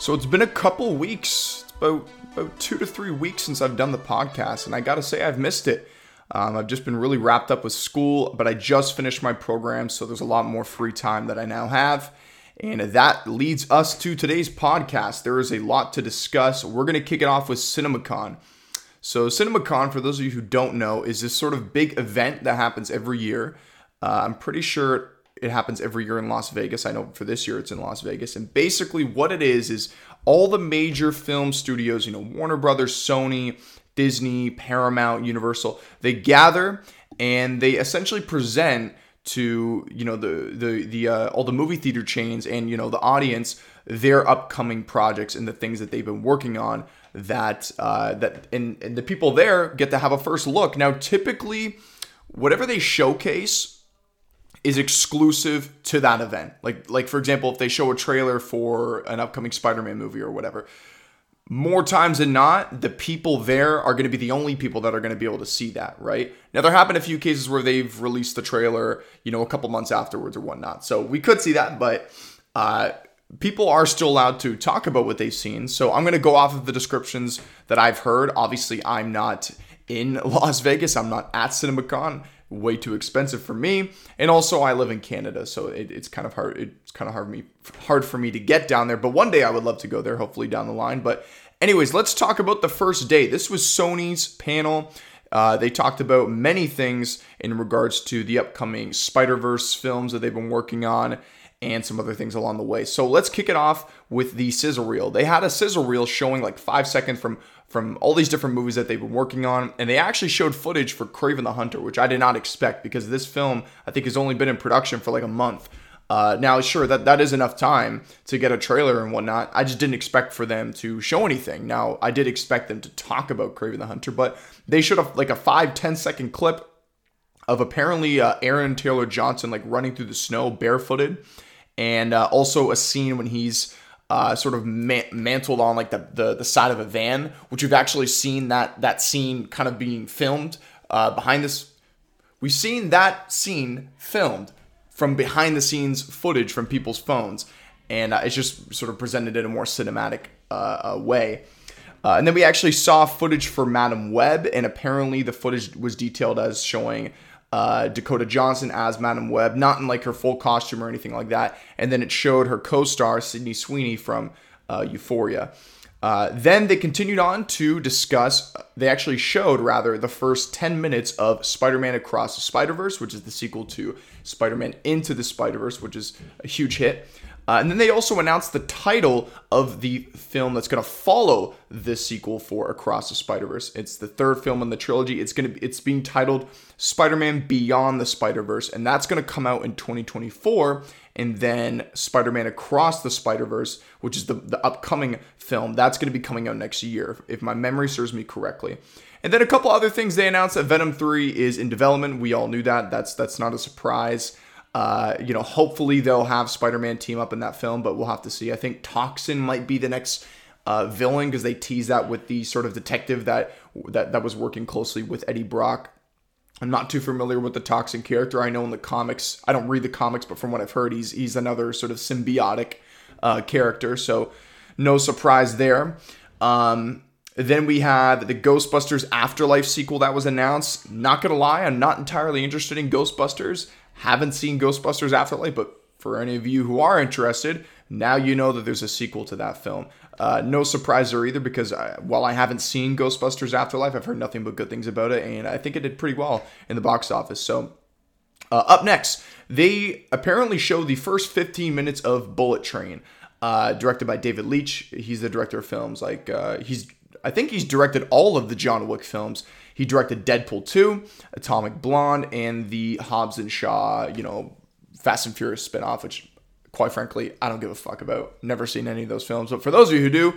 So it's been a couple weeks, it's about about two to three weeks since I've done the podcast, and I gotta say I've missed it. Um, I've just been really wrapped up with school, but I just finished my program, so there's a lot more free time that I now have. And that leads us to today's podcast. There is a lot to discuss. We're going to kick it off with CinemaCon. So, CinemaCon, for those of you who don't know, is this sort of big event that happens every year. Uh, I'm pretty sure it happens every year in Las Vegas. I know for this year it's in Las Vegas. And basically, what it is is all the major film studios, you know, Warner Brothers, Sony, Disney, Paramount, Universal, they gather and they essentially present to you know the the the uh, all the movie theater chains and you know the audience their upcoming projects and the things that they've been working on that uh, that and, and the people there get to have a first look. Now, typically, whatever they showcase is exclusive to that event. Like like for example, if they show a trailer for an upcoming Spider-Man movie or whatever, more times than not, the people there are going to be the only people that are going to be able to see that, right? Now there been a few cases where they've released the trailer, you know, a couple months afterwards or whatnot. So we could see that, but uh people are still allowed to talk about what they've seen. So I'm going to go off of the descriptions that I've heard. Obviously, I'm not in Las Vegas. I'm not at CinemaCon way too expensive for me. And also, I live in Canada, so it, it's kind of hard. It's kind of hard for me hard for me to get down there. But one day I would love to go there. Hopefully down the line. But anyways, let's talk about the first day. This was Sony's panel. Uh, they talked about many things in regards to the upcoming Spider Verse films that they've been working on and some other things along the way. So let's kick it off with the sizzle reel. They had a sizzle reel showing like five seconds from from all these different movies that they've been working on, and they actually showed footage for Kraven the Hunter, which I did not expect because this film I think has only been in production for like a month. Uh, now, sure, that that is enough time to get a trailer and whatnot. I just didn't expect for them to show anything. Now, I did expect them to talk about Kraven the Hunter, but they showed a, like a five ten second clip of apparently uh, Aaron Taylor Johnson like running through the snow barefooted and uh, also a scene when he's uh, sort of man- mantled on like the, the, the side of a van, which we've actually seen that that scene kind of being filmed uh, behind this. We've seen that scene filmed from behind the scenes footage from people's phones, and uh, it's just sort of presented in a more cinematic uh, uh, way. Uh, and then we actually saw footage for Madame Web, and apparently the footage was detailed as showing uh, Dakota Johnson as Madame Web, not in like her full costume or anything like that. And then it showed her co-star Sydney Sweeney from uh, Euphoria. Uh, then they continued on to discuss. They actually showed rather the first 10 minutes of Spider-Man Across the Spider-Verse, which is the sequel to Spider-Man Into the Spider-Verse, which is a huge hit. Uh, and then they also announced the title of the film that's going to follow this sequel for Across the Spider Verse. It's the third film in the trilogy. It's going to it's being titled Spider-Man Beyond the Spider-Verse, and that's going to come out in 2024. And then Spider-Man Across the Spider-Verse, which is the the upcoming film, that's going to be coming out next year, if my memory serves me correctly. And then a couple other things they announced that Venom 3 is in development. We all knew that. That's that's not a surprise. Uh, you know, hopefully they'll have Spider-Man team up in that film, but we'll have to see. I think Toxin might be the next uh, villain because they tease that with the sort of detective that that that was working closely with Eddie Brock. I'm not too familiar with the Toxin character. I know in the comics, I don't read the comics, but from what I've heard, he's he's another sort of symbiotic uh, character. So no surprise there. Um, then we have the Ghostbusters Afterlife sequel that was announced. Not gonna lie, I'm not entirely interested in Ghostbusters haven't seen Ghostbusters Afterlife, but for any of you who are interested, now you know that there's a sequel to that film. Uh, no surprise there either because I, while I haven't seen Ghostbusters Afterlife, I've heard nothing but good things about it, and I think it did pretty well in the box office. So, uh, up next, they apparently show the first 15 minutes of Bullet Train, uh, directed by David Leitch. He's the director of films like uh, he's I think he's directed all of the John Wick films. He directed Deadpool 2, Atomic Blonde, and the Hobbs and Shaw, you know, Fast and Furious spinoff, which quite frankly, I don't give a fuck about. Never seen any of those films. But for those of you who do,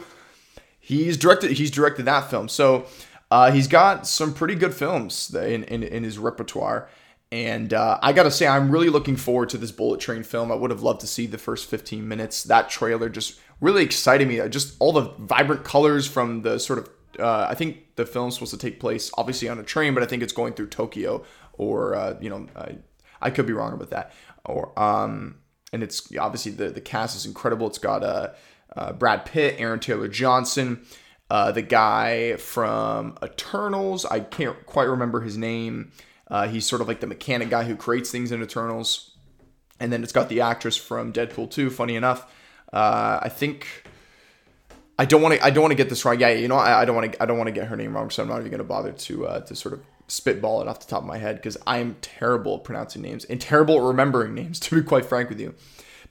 he's directed he's directed that film. So uh, he's got some pretty good films in, in, in his repertoire. And uh, I gotta say, I'm really looking forward to this Bullet Train film. I would have loved to see the first 15 minutes. That trailer just really excited me. Just all the vibrant colors from the sort of uh, I think the film's supposed to take place obviously on a train, but I think it's going through Tokyo or uh, you know I, I could be wrong about that. Or um, and it's obviously the the cast is incredible. It's got uh, uh, Brad Pitt, Aaron Taylor Johnson, uh, the guy from Eternals. I can't quite remember his name. Uh, he's sort of like the mechanic guy who creates things in Eternals. And then it's got the actress from Deadpool 2. Funny enough, uh, I think I don't want to. I don't want to get this wrong. Yeah, you know, I, I don't want to. I don't want to get her name wrong, so I'm not even going to bother to uh, to sort of spitball it off the top of my head because I'm terrible at pronouncing names and terrible at remembering names, to be quite frank with you.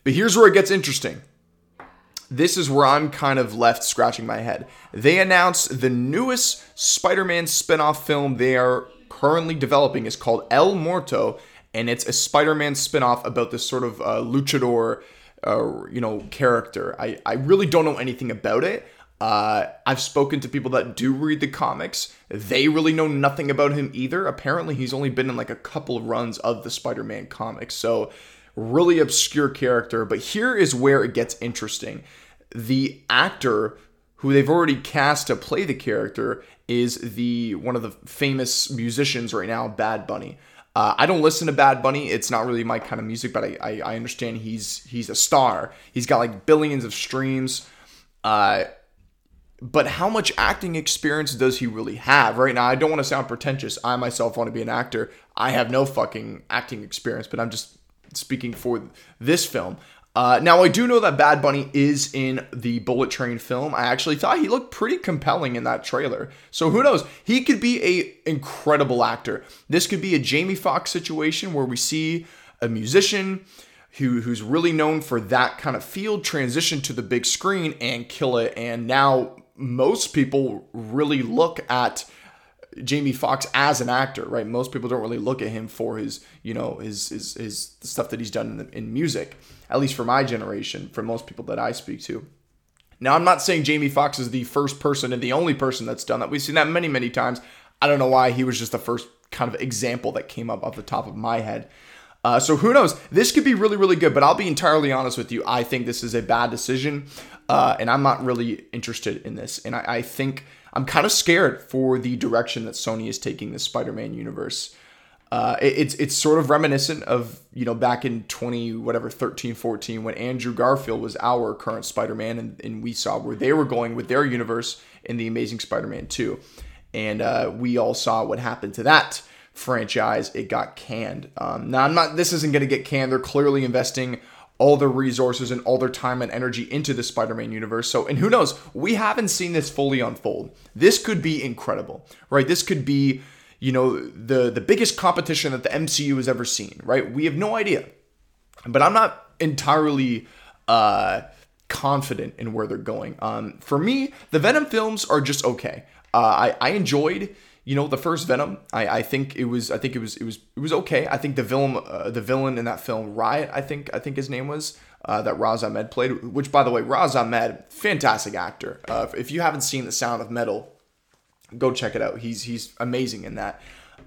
But here's where it gets interesting. This is where I'm kind of left scratching my head. They announced the newest Spider-Man spin-off film they are currently developing is called El Muerto, and it's a Spider-Man spin-off about this sort of uh, luchador, uh, you know, character. I, I really don't know anything about it. Uh, I've spoken to people that do read the comics. They really know nothing about him either. Apparently, he's only been in like a couple of runs of the Spider Man comics. So, really obscure character. But here is where it gets interesting. The actor who they've already cast to play the character is the one of the famous musicians right now, Bad Bunny. Uh, I don't listen to Bad Bunny. It's not really my kind of music, but I, I, I understand he's he's a star. He's got like billions of streams. Uh, but how much acting experience does he really have? Right now, I don't want to sound pretentious. I myself want to be an actor. I have no fucking acting experience, but I'm just speaking for this film. Uh, now, I do know that Bad Bunny is in the Bullet Train film. I actually thought he looked pretty compelling in that trailer. So who knows? He could be a incredible actor. This could be a Jamie Foxx situation where we see a musician who who's really known for that kind of field transition to the big screen and kill it. And now most people really look at Jamie Foxx as an actor, right? Most people don't really look at him for his, you know, his his, his stuff that he's done in, the, in music at least for my generation, for most people that I speak to. Now, I'm not saying Jamie Foxx is the first person and the only person that's done that. We've seen that many, many times. I don't know why he was just the first kind of example that came up off the top of my head. Uh, so who knows? This could be really, really good, but I'll be entirely honest with you. I think this is a bad decision, uh, and I'm not really interested in this. And I, I think I'm kind of scared for the direction that Sony is taking the Spider-Man universe. Uh, it, it's it's sort of reminiscent of you know back in 20 whatever 13 14 when Andrew Garfield was our current Spider-Man and, and we saw where they were going with their universe in the Amazing Spider-Man 2 and uh, we all saw what happened to that franchise it got canned um, now I'm not this isn't going to get canned they're clearly investing all their resources and all their time and energy into the Spider-Man universe. So, and who knows, we haven't seen this fully unfold. This could be incredible, right? This could be you know, the the biggest competition that the MCU has ever seen, right? We have no idea. But I'm not entirely uh, confident in where they're going. Um, for me, the Venom films are just okay. Uh, I, I enjoyed you know the first Venom. I, I think it was I think it was it was it was okay. I think the villain uh, the villain in that film Riot I think I think his name was uh, that Riz Ahmed played. Which by the way Riz Ahmed fantastic actor. Uh, if you haven't seen The Sound of Metal, go check it out. He's he's amazing in that.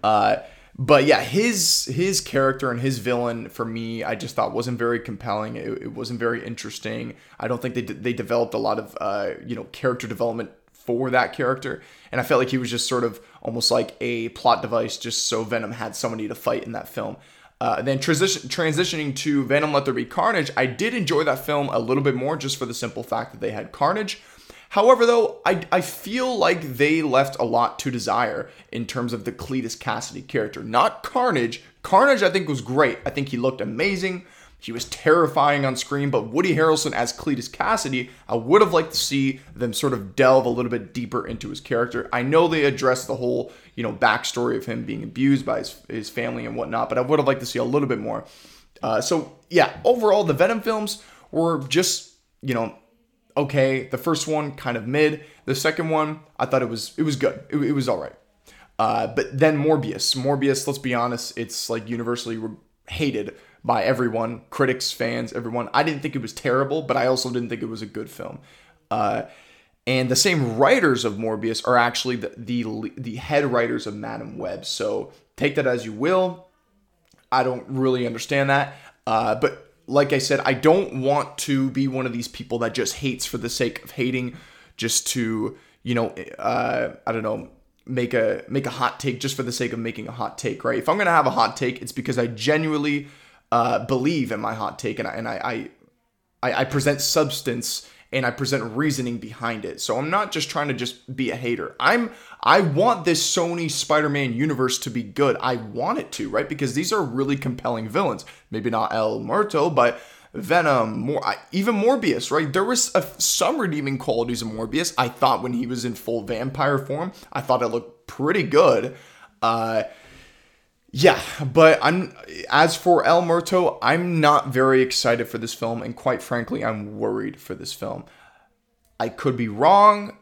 Uh, but yeah, his his character and his villain for me, I just thought wasn't very compelling. It, it wasn't very interesting. I don't think they they developed a lot of uh, you know character development for that character, and I felt like he was just sort of almost like a plot device, just so Venom had somebody to fight in that film. Uh, then transition transitioning to Venom Let There Be Carnage, I did enjoy that film a little bit more just for the simple fact that they had Carnage. However, though, I, I feel like they left a lot to desire in terms of the Cletus Kasady character. Not Carnage. Carnage, I think, was great. I think he looked amazing. He was terrifying on screen, but Woody Harrelson as Cletus Kasady, I would have liked to see them sort of delve a little bit deeper into his character. I know they addressed the whole, you know, backstory of him being abused by his, his family and whatnot, but I would have liked to see a little bit more. Uh, so, yeah, overall, the Venom films were just, you know, okay. The first one kind of mid. The second one, I thought it was it was good. It, it was all right. Uh, but then Morbius, Morbius. Let's be honest, it's like universally hated by everyone, critics, fans, everyone. I didn't think it was terrible, but I also didn't think it was a good film. Uh, and the same writers of Morbius are actually the, the the head writers of Madame Web. So take that as you will. I don't really understand that, uh, but like I said, I don't want to be one of these people that just hates for the sake of hating, just to you know, uh, I don't know, make a make a hot take just for the sake of making a hot take, right? If I'm gonna have a hot take, it's because I genuinely uh, believe in my hot take, and I and I, I I present substance and I present reasoning behind it. So I'm not just trying to just be a hater. I'm I want this Sony Spider-Man universe to be good. I want it to, right? Because these are really compelling villains. Maybe not El Muerto, but Venom, more even Morbius, right? There was a, some redeeming qualities of Morbius. I thought when he was in full vampire form, I thought it looked pretty good. Uh, yeah, but I'm as for El Muerto, I'm not very excited for this film, and quite frankly, I'm worried for this film. I could be wrong.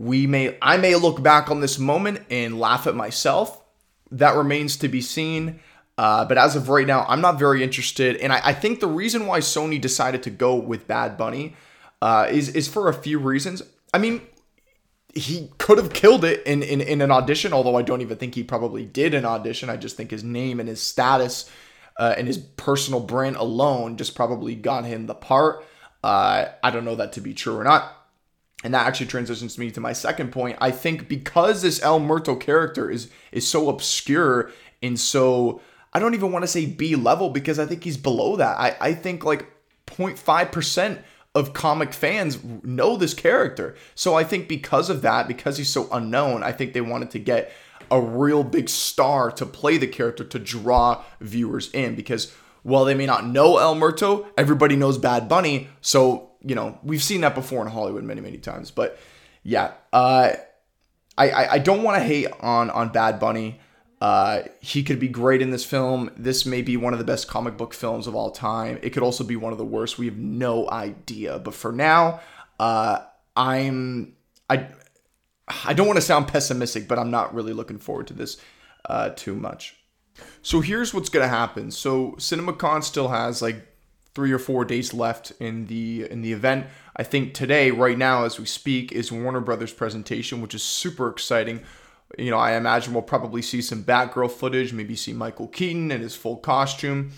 We may I may look back on this moment and laugh at myself. That remains to be seen. Uh, but as of right now, I'm not very interested. And I, I, think the reason why Sony decided to go with Bad Bunny uh, is is for a few reasons. I mean, he could have killed it in, in in an audition, although I don't even think he probably did an audition. I just think his name and his status uh, and his personal brand alone just probably got him the part. Uh, I don't know that to be true or not. And that actually transitions me to my second point. I think because this El Muerto character is is so obscure and so I don't even want to say B level because I think he's below that. I, I think like 0.5% of comic fans know this character. So I think because of that, because he's so unknown, I think they wanted to get a real big star to play the character to draw viewers in because while they may not know El Muerto, everybody knows Bad Bunny. So, you know, we've seen that before in Hollywood many, many times. But yeah, uh, I, I, I don't want to hate on, on Bad Bunny. Uh, he could be great in this film. This may be one of the best comic book films of all time. It could also be one of the worst. We have no idea. But for now, uh, I'm I I don't want to sound pessimistic, but I'm not really looking forward to this uh, too much. So here's what's gonna happen. So CinemaCon still has like three or four days left in the in the event. I think today, right now, as we speak, is Warner Brothers presentation, which is super exciting you know, I imagine we'll probably see some Batgirl footage, maybe see Michael Keaton in his full costume,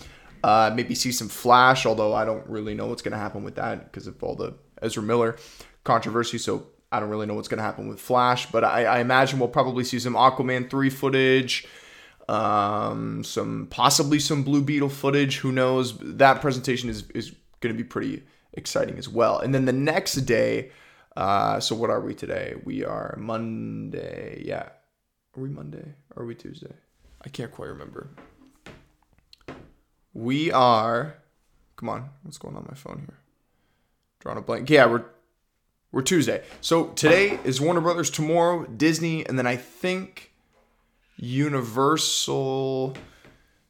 uh, maybe see some Flash, although I don't really know what's going to happen with that because of all the Ezra Miller controversy. So I don't really know what's going to happen with Flash, but I, I, imagine we'll probably see some Aquaman 3 footage, um, some possibly some Blue Beetle footage. Who knows? That presentation is, is going to be pretty exciting as well. And then the next day, uh, so what are we today? We are Monday. Yeah. Are we Monday? Or are we Tuesday? I can't quite remember. We are. Come on, what's going on my phone here? Drawing a blank. Yeah, we're we're Tuesday. So today is Warner Brothers. Tomorrow Disney, and then I think Universal.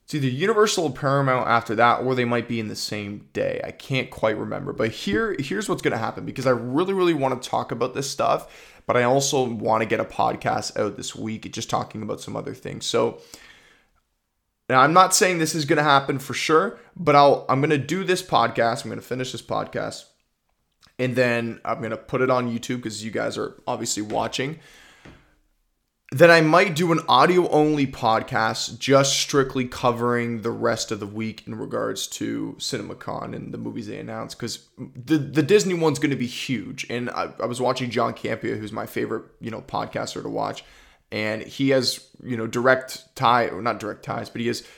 It's either Universal or Paramount after that, or they might be in the same day. I can't quite remember. But here, here's what's to happen because I really, really want to talk about this stuff but I also want to get a podcast out this week just talking about some other things. So now I'm not saying this is to happen for sure, but I'll I'm to do this podcast. I'm to finish this podcast and then I'm to put it on YouTube because you guys are obviously watching then I might do an audio only podcast just strictly covering the rest of the week in regards to CinemaCon and the movies they announced because the the Disney one's going to be huge. And I, I, was watching John Campea, who's my favorite you know podcaster to watch, and he has you know direct tie or not direct ties, but he has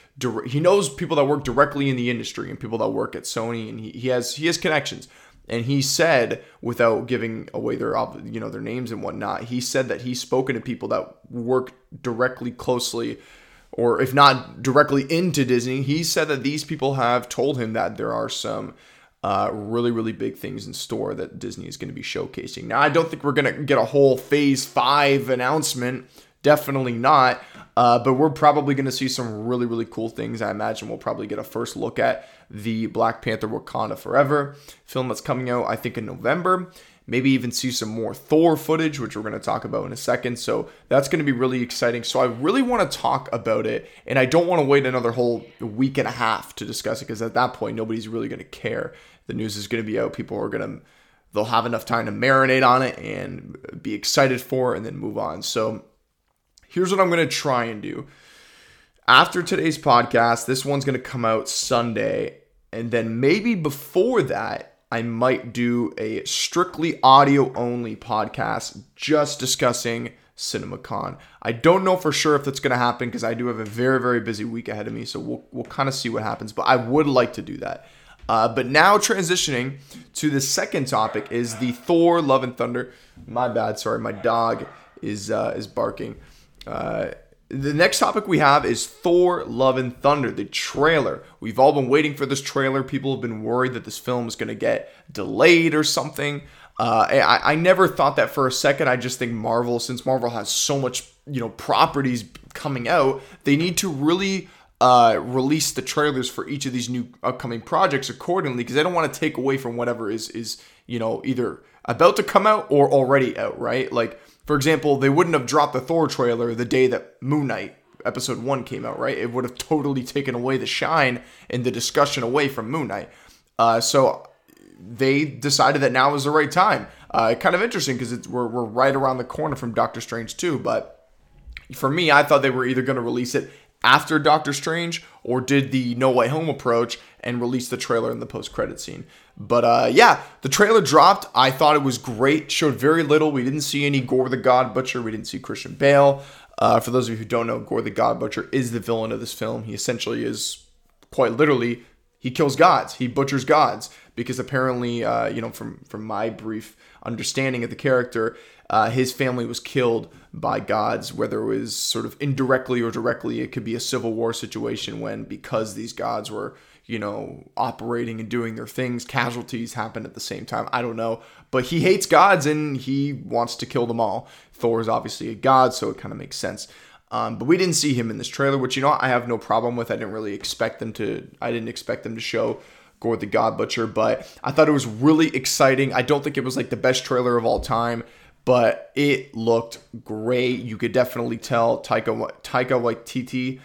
he knows people that work directly in the industry and people that work at Sony, and he, he has he has connections. And he said, without giving away their you know their names and whatnot, he said that he's spoken to people that work directly closely, or if not directly into Disney. He said that these people have told him that there are some uh, really really big things in store that Disney is going to be showcasing. Now I don't think we're going to get a whole Phase Five announcement. Definitely not. Uh, but we're probably going to see some really, really cool things. I imagine we'll probably get a first look at the Black Panther Wakanda Forever film that's coming out, I think, in November. Maybe even see some more Thor footage, which we're going to talk about in a second. So that's going to be really exciting. So I really want to talk about it, and I don't want to wait another whole week and a half to discuss it because at that point, nobody's really going to care. The news is going to be out. People are going to, they'll have enough time to marinate on it and be excited for it and then move on. So here's what I'm going to try and do. After today's podcast, this one's going to come out Sunday. And then maybe before that, I might do a strictly audio only podcast just discussing CinemaCon. I don't know for sure if that's going to happen because I do have a very, very busy week ahead of me. So we'll, we'll kind of see what happens. But I would like to do that. Uh, but now transitioning to the second topic is the Thor Love and Thunder. My bad, sorry, my dog is uh, is barking. Uh, the next topic we have is Thor Love and Thunder, the trailer. We've all been waiting for this trailer. People have been worried that this film is going to get delayed or something. Uh, I, I never thought that for a second. I just think Marvel, since Marvel has so much, you know, properties coming out, they need to really uh, release the trailers for each of these new upcoming projects accordingly because they don't want to take away from whatever is is you know either about to come out or already out, right? Like for example, they wouldn't have dropped the Thor trailer the day that Moon Knight episode one came out, right? It would have totally taken away the shine and the discussion away from Moon Knight. Uh, so they decided that now was the right time. Uh, kind of interesting because we're, we're right around the corner from Doctor Strange 2, but for me, I thought they were either going to release it after Doctor Strange or did the No Way Home approach and release the trailer in the post credit scene. But uh, yeah, the trailer dropped. I thought it was great. Showed very little. We didn't see any Gorr the God Butcher. We didn't see Christian Bale. Uh, for those of you who don't know, Gorr the God Butcher is the villain of this film. He essentially is quite literally he kills gods. He butchers gods because apparently, uh, you know, from from my brief understanding of the character, uh, his family was killed by gods, whether it was sort of indirectly or directly. It could be a civil war situation when because these gods were you know, operating and doing their things. Casualties happen at the same time. I don't know. But he hates gods and he wants to kill them all. Thor is obviously a god, so it kind of makes sense. Um, but we didn't see him in this trailer, which, you know, I have no problem with. I didn't really expect them to, I didn't expect them to show Gorr the God Butcher, but I thought it was really exciting. I don't think it was like the best trailer of all time, but it looked great. You could definitely tell Taika, Taika Waititi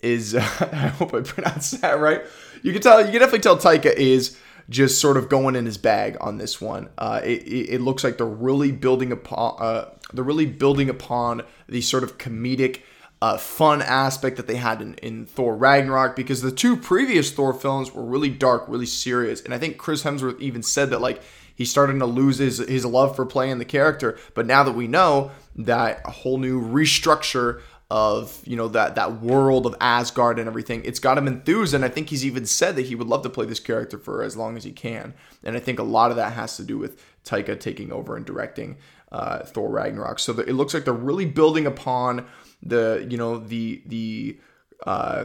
is, I hope I pronounced that right you can tell you can definitely tell Taika is just sort of going in his bag on this one. Uh, it, it, looks like they're really building upon uh, they're really building upon the sort of comedic. Uh, fun aspect that they had in, in Thor Ragnarok because the two previous Thor films were really dark, really serious. And I think Chris Hemsworth even said that like he's starting to lose his, his love for playing the character. But now that we know that a whole new restructure of you know that that world of Asgard and everything. It's got him enthused, and I think he's even said that he would love to play this character for as long as he can. And I think a lot of that has to do with Taika taking over and directing uh, Thor Ragnarok. So the, it looks like they're really building upon the you know the the uh,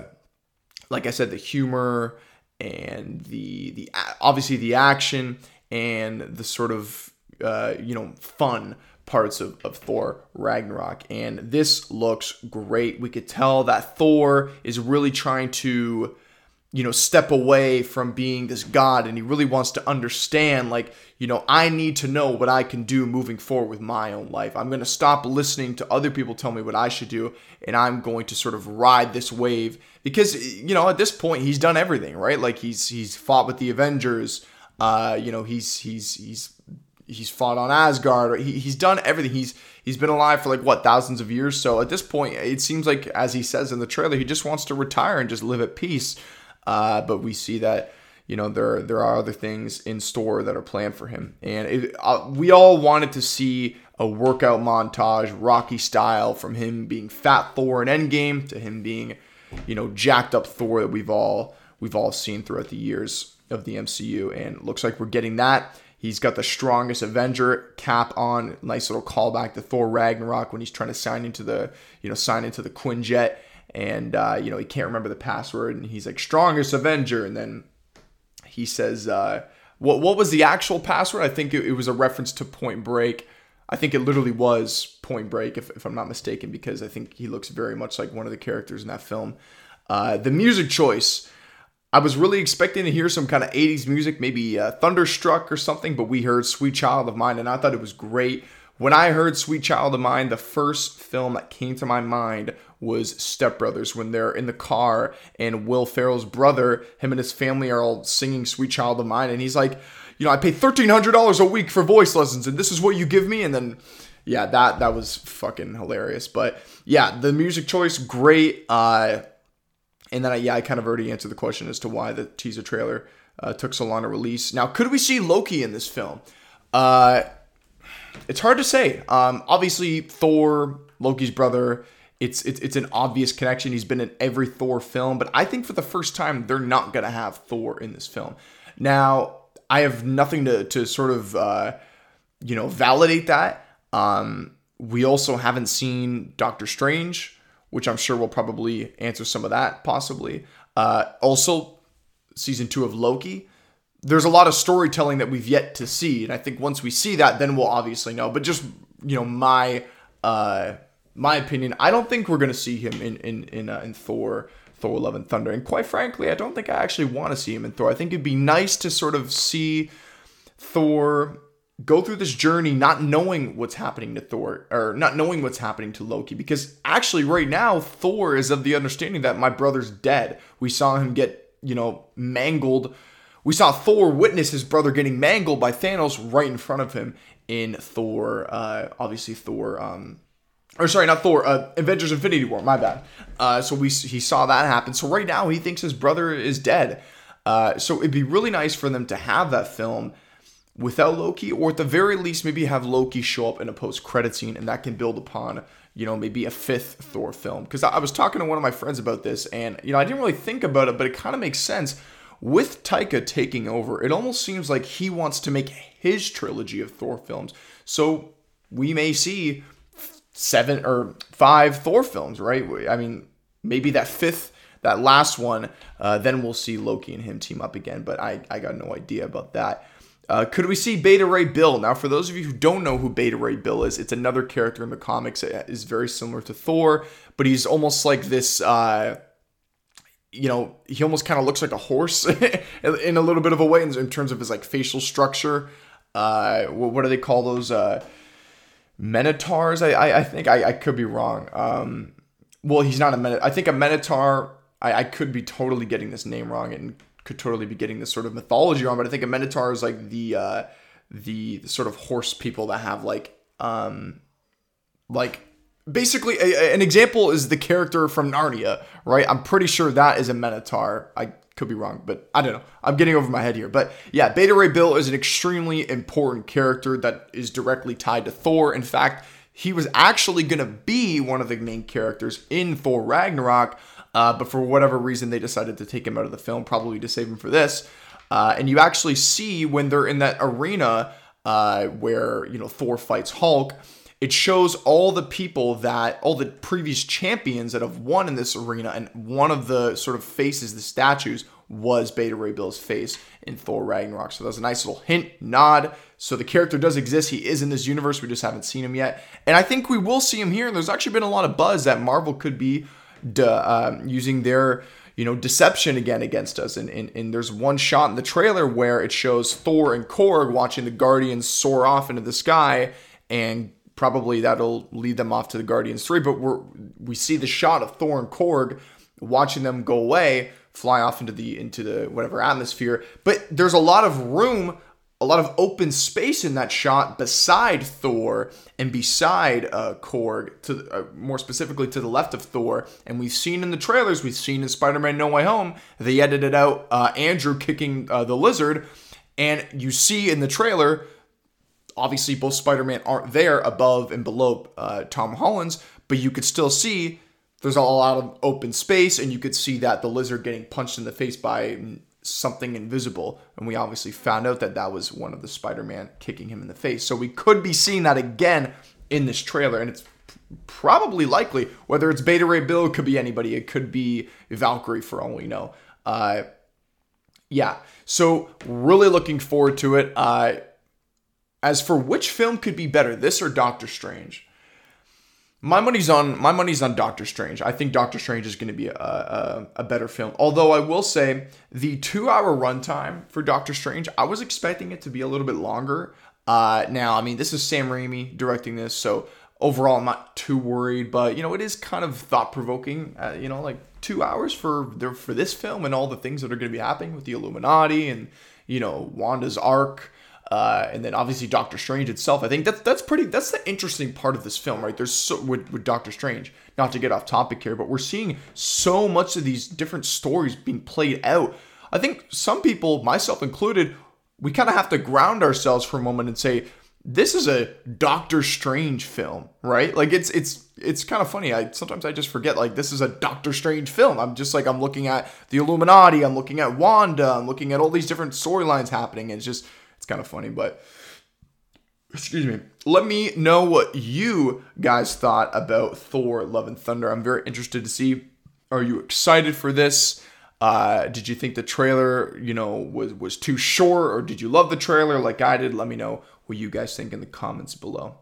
like I said the humor and the the obviously the action and the sort of uh, you know fun parts of, of Thor Ragnarok. And this looks great. We could tell that Thor is really trying to, you know, step away from being this god and he really wants to understand, like, you know, I need to know what I can do moving forward with my own life. I'm going to stop listening to other people tell me what I should do and I'm going to sort of ride this wave because, you know, at this point he's done everything, right? Like he's he's fought with the Avengers. Uh, you know, he's he's he's he's fought on Asgard. He, he's done everything. He's he's been alive for like what thousands of years. So at this point, it seems like as he says in the trailer, he just wants to retire and just live at peace. Uh, but we see that you know there there are other things in store that are planned for him, and it, uh, we all wanted to see a workout montage, Rocky style, from him being Fat Thor in Endgame to him being you know jacked up Thor that we've all we've all seen throughout the years of the MCU, and looks like we're getting that. He's got the strongest Avenger cap on. Nice little callback to Thor Ragnarok when he's trying to sign into the, you know, sign into the Quinjet, and uh, you know he can't remember the password, and he's like strongest Avenger, and then he says, uh, "What what was the actual password?" I think it, it was a reference to Point Break. I think it literally was Point Break, if, if I'm not mistaken, because I think he looks very much like one of the characters in that film. Uh, the music choice. I was really expecting to hear some kind of 80s music, maybe uh, Thunderstruck or something, but we heard Sweet Child of Mine, and I thought it was great. When I heard Sweet Child of Mine, the first film that came to my mind was Step Brothers when they're in the car and Will Ferrell's brother, him and his family are all singing Sweet Child of Mine, and he's like, you know, I pay $1,300 a week for voice lessons, and this is what you give me? And then, yeah, that that was fucking hilarious. But yeah, the music choice, great. Uh, and then, I, yeah, I kind of already answered the question as to why the teaser trailer uh, took so long to release. Now, could we see Loki in this film? Uh, it's hard to say. Um, obviously, Thor, Loki's brother. It's, it's it's an obvious connection. He's been in every Thor film, but I think for the first time they're not gonna have Thor in this film. Now, I have nothing to, to sort of, uh, you know, validate that. Um, we also haven't seen Doctor Strange, which I'm sure will probably answer some of that, possibly. Uh, also, season two of Loki. There's a lot of storytelling that we've yet to see, and I think once we see that, then we'll obviously know. But just you know, my uh, my opinion, I don't think we're gonna see him in in in, uh, in Thor. Thor: Love and Thunder, and quite frankly, I don't think I actually want to see him in Thor. I think it'd be nice to sort of see Thor go through this journey not knowing what's happening to Thor or not knowing what's happening to Loki because actually right now Thor is of the understanding that my brother's dead. We saw him get, you know, mangled. We saw Thor witness his brother getting mangled by Thanos right in front of him in Thor uh obviously Thor um or sorry, not Thor, uh, Avengers Infinity War, my bad. Uh, so we he saw that happen. So right now he thinks his brother is dead. Uh, so it'd be really nice for them to have that film without Loki, or at the very least, maybe have Loki show up in a post credit scene, and that can build upon, you know, maybe a fifth Thor film. Because I was talking to one of my friends about this, and you know, I didn't really think about it, but it kind of makes sense. With Taika taking over, it almost seems like he wants to make his trilogy of Thor films. So we may see seven or five Thor films, right? I mean, maybe that fifth, that last one, uh, then we'll see Loki and him team up again. But I, I got no idea about that. Uh, could we see Beta Ray Bill? Now, for those of you who don't know who Beta Ray Bill is, it's another character in the comics. It is very similar to Thor, but he's almost like this. Uh, you know, he almost kind of looks like a horse in a little bit of a way in, terms of his like facial structure. Uh, what, do they call those? Uh, Minotaurs. I, I, I think I, I could be wrong. Um, well, he's not a Minotaur. I think a Minotaur. I, I could be totally getting this name wrong, and could totally be getting this sort of mythology wrong, but I think a Minotaur is like the uh, the, sort of horse people that have like um like basically a, a, an example is the character from Narnia, right? I'm pretty sure that is a Minotaur. I could be wrong, but I don't know. I'm getting over my head here. But yeah, Beta Ray Bill is an extremely important character that is directly tied to Thor. In fact, he was actually going to be one of the main characters in Thor Ragnarok, uh, but for whatever reason, they decided to take him out of the film, probably to save him for this. Uh, and you actually see when they're in that arena uh, where you know Thor fights Hulk. It shows all the people that all the previous champions that have won in this arena, and one of the sort of faces, the statues, was Beta Ray Bill's face in Thor Ragnarok. So that's a nice little hint, nod. So the character does exist. He is in this universe. We just haven't seen him yet. And I think we will see him here. And there's actually been a lot of buzz that Marvel could be de- um, using their you know deception again against us. And, and, and there's one shot in the trailer where it shows thor and korg watching the guardians soar off into the sky and probably that'll lead them off to the guardians 3 but we're we see the shot of thor and korg watching them go away fly off into the into the whatever atmosphere. But there's a lot of room a lot of open space in that shot beside Thor and beside uh, Korg, to uh, more specifically to the left of Thor. And we've seen in the trailers, we've seen in Spider-Man: No Way Home, they edited out uh, Andrew kicking uh, the lizard, and you see in the trailer. Obviously, both Spider-Man aren't there above and below uh, Tom Holland's, but you could still see there's a lot of open space, and you could see that the lizard getting punched in the face by something invisible. And we obviously found out that that was one of the Spider Man kicking him in the face. So we could be seeing that again in this trailer. And it's probably likely, whether it's Beta Ray Bill, could be anybody, it could be Valkyrie for all we know. Uh, yeah, so really looking forward to it. Uh, as for which film could be better, this or Doctor Strange? My money's on my money's on Doctor Strange. I think Doctor Strange is going to be a, a, a, better film. Although I will say the two hour runtime for Doctor Strange, I was expecting it to be a little bit longer. Uh, now, I mean, this is Sam Raimi directing this, so overall, I'm not too worried. But you know, it is kind of thought provoking. Uh, you know, like two hours for for this film and all the things that are going to be happening with the Illuminati and you know Wanda's arc. Uh, and then obviously Doctor Strange itself. I think that's that's pretty. That's the interesting part of this film, right? There's so with, with Doctor Strange. Not to get off topic here, but we're seeing so much of these different stories being played out. I think some people, myself included, we kind of have to ground ourselves for a moment and say this is a Doctor Strange film, right? Like it's it's it's kind of funny. I sometimes I just forget like this is a Doctor Strange film. I'm just like I'm looking at the Illuminati, I'm looking at Wanda, I'm looking at all these different storylines happening. It's just kind of funny, but excuse me. Let me know what you guys thought about Thor: Love and Thunder. I'm very interested to see. Are you excited for this? Uh, did you think the trailer, you know, was was too short, or did you love the trailer like I did? Let me know what you guys think in the comments below.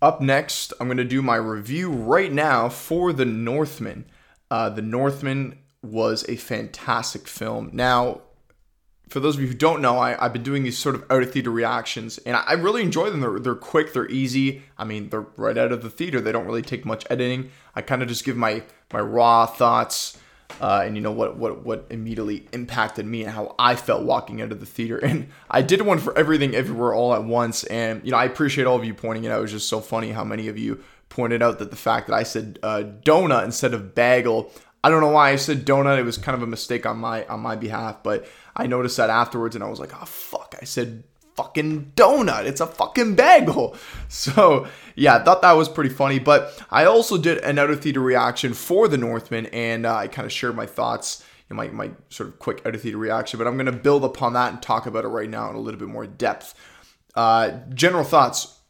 Up next, I'm to do my review right now for The Northman. Uh, the Northman was a fantastic film. Now, for those of you who don't know, I, have been doing these sort of out of theater reactions, and I, I really enjoy them. They're, they're quick, they're easy. I mean, they're right out of the theater. They don't really take much editing. I kind of just give my my raw thoughts uh, and you know what what what immediately impacted me and how I felt walking out of the theater. And I did one for everything everywhere all at once. And you know I appreciate all of you pointing it out. It was just so funny how many of you pointed out that the fact that I said uh, donut instead of bagel. I don't know why I said donut. It was kind of a mistake on my on my behalf, but I noticed that afterwards, and I was like, oh fuck! I said fucking donut. It's a fucking bagel. So yeah, I thought that was pretty funny. But I also did an out of theater reaction for The Northman, and uh, I kind of shared my thoughts. in my, my sort of quick out of theater reaction, but I'm going to build upon that and talk about it right now in a little bit more depth. Uh, general thoughts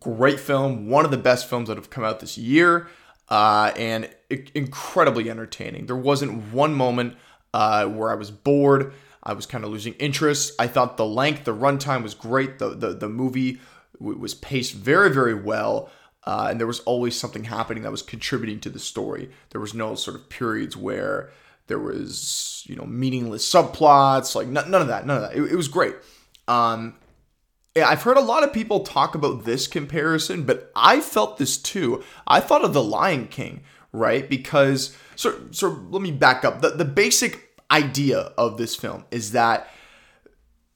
great film, one of the best films that have come out this year, uh, and incredibly entertaining. There wasn't one moment uh, where I was bored. I was kind of losing interest. I thought the length, the runtime was great. The the, the movie w- was paced very very well. Uh, and there was always something happening that was contributing to the story. There was no sort of periods where there was you know meaningless subplots, like n- none of that, none of that. It, it was great. Um, I've heard a lot of people talk about this comparison, but I felt this too. I thought of The Lion King, right? Because so so let me back up. The the basic idea of this film is that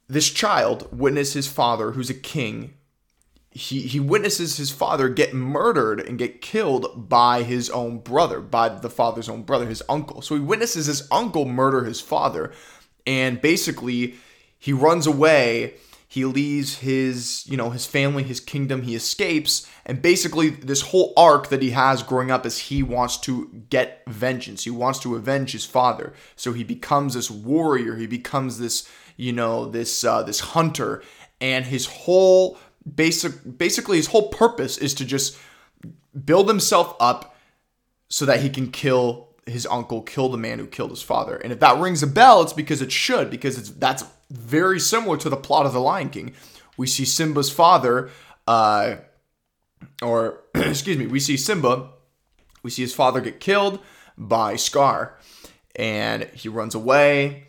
this child witnesses his father, who's a king, he, he witnesses his father get murdered and get killed by his own brother, by the father's own brother, his uncle. So he witnesses his uncle murder his father. And basically, he runs away he leaves his you know his family his kingdom he escapes and basically this whole arc that he has growing up is he wants to get vengeance. He wants to avenge his father. So he becomes this warrior. He becomes this you know this uh, this hunter. And his whole basic basically his whole purpose is to just build himself up so that he can kill his uncle kill the man who killed his father. And if that rings a bell, it's because it should, because it's that's very similar to the plot of The Lion King. We see Simba's father, uh, or excuse me, we see Simba, we see his father get killed by Scar, and he runs away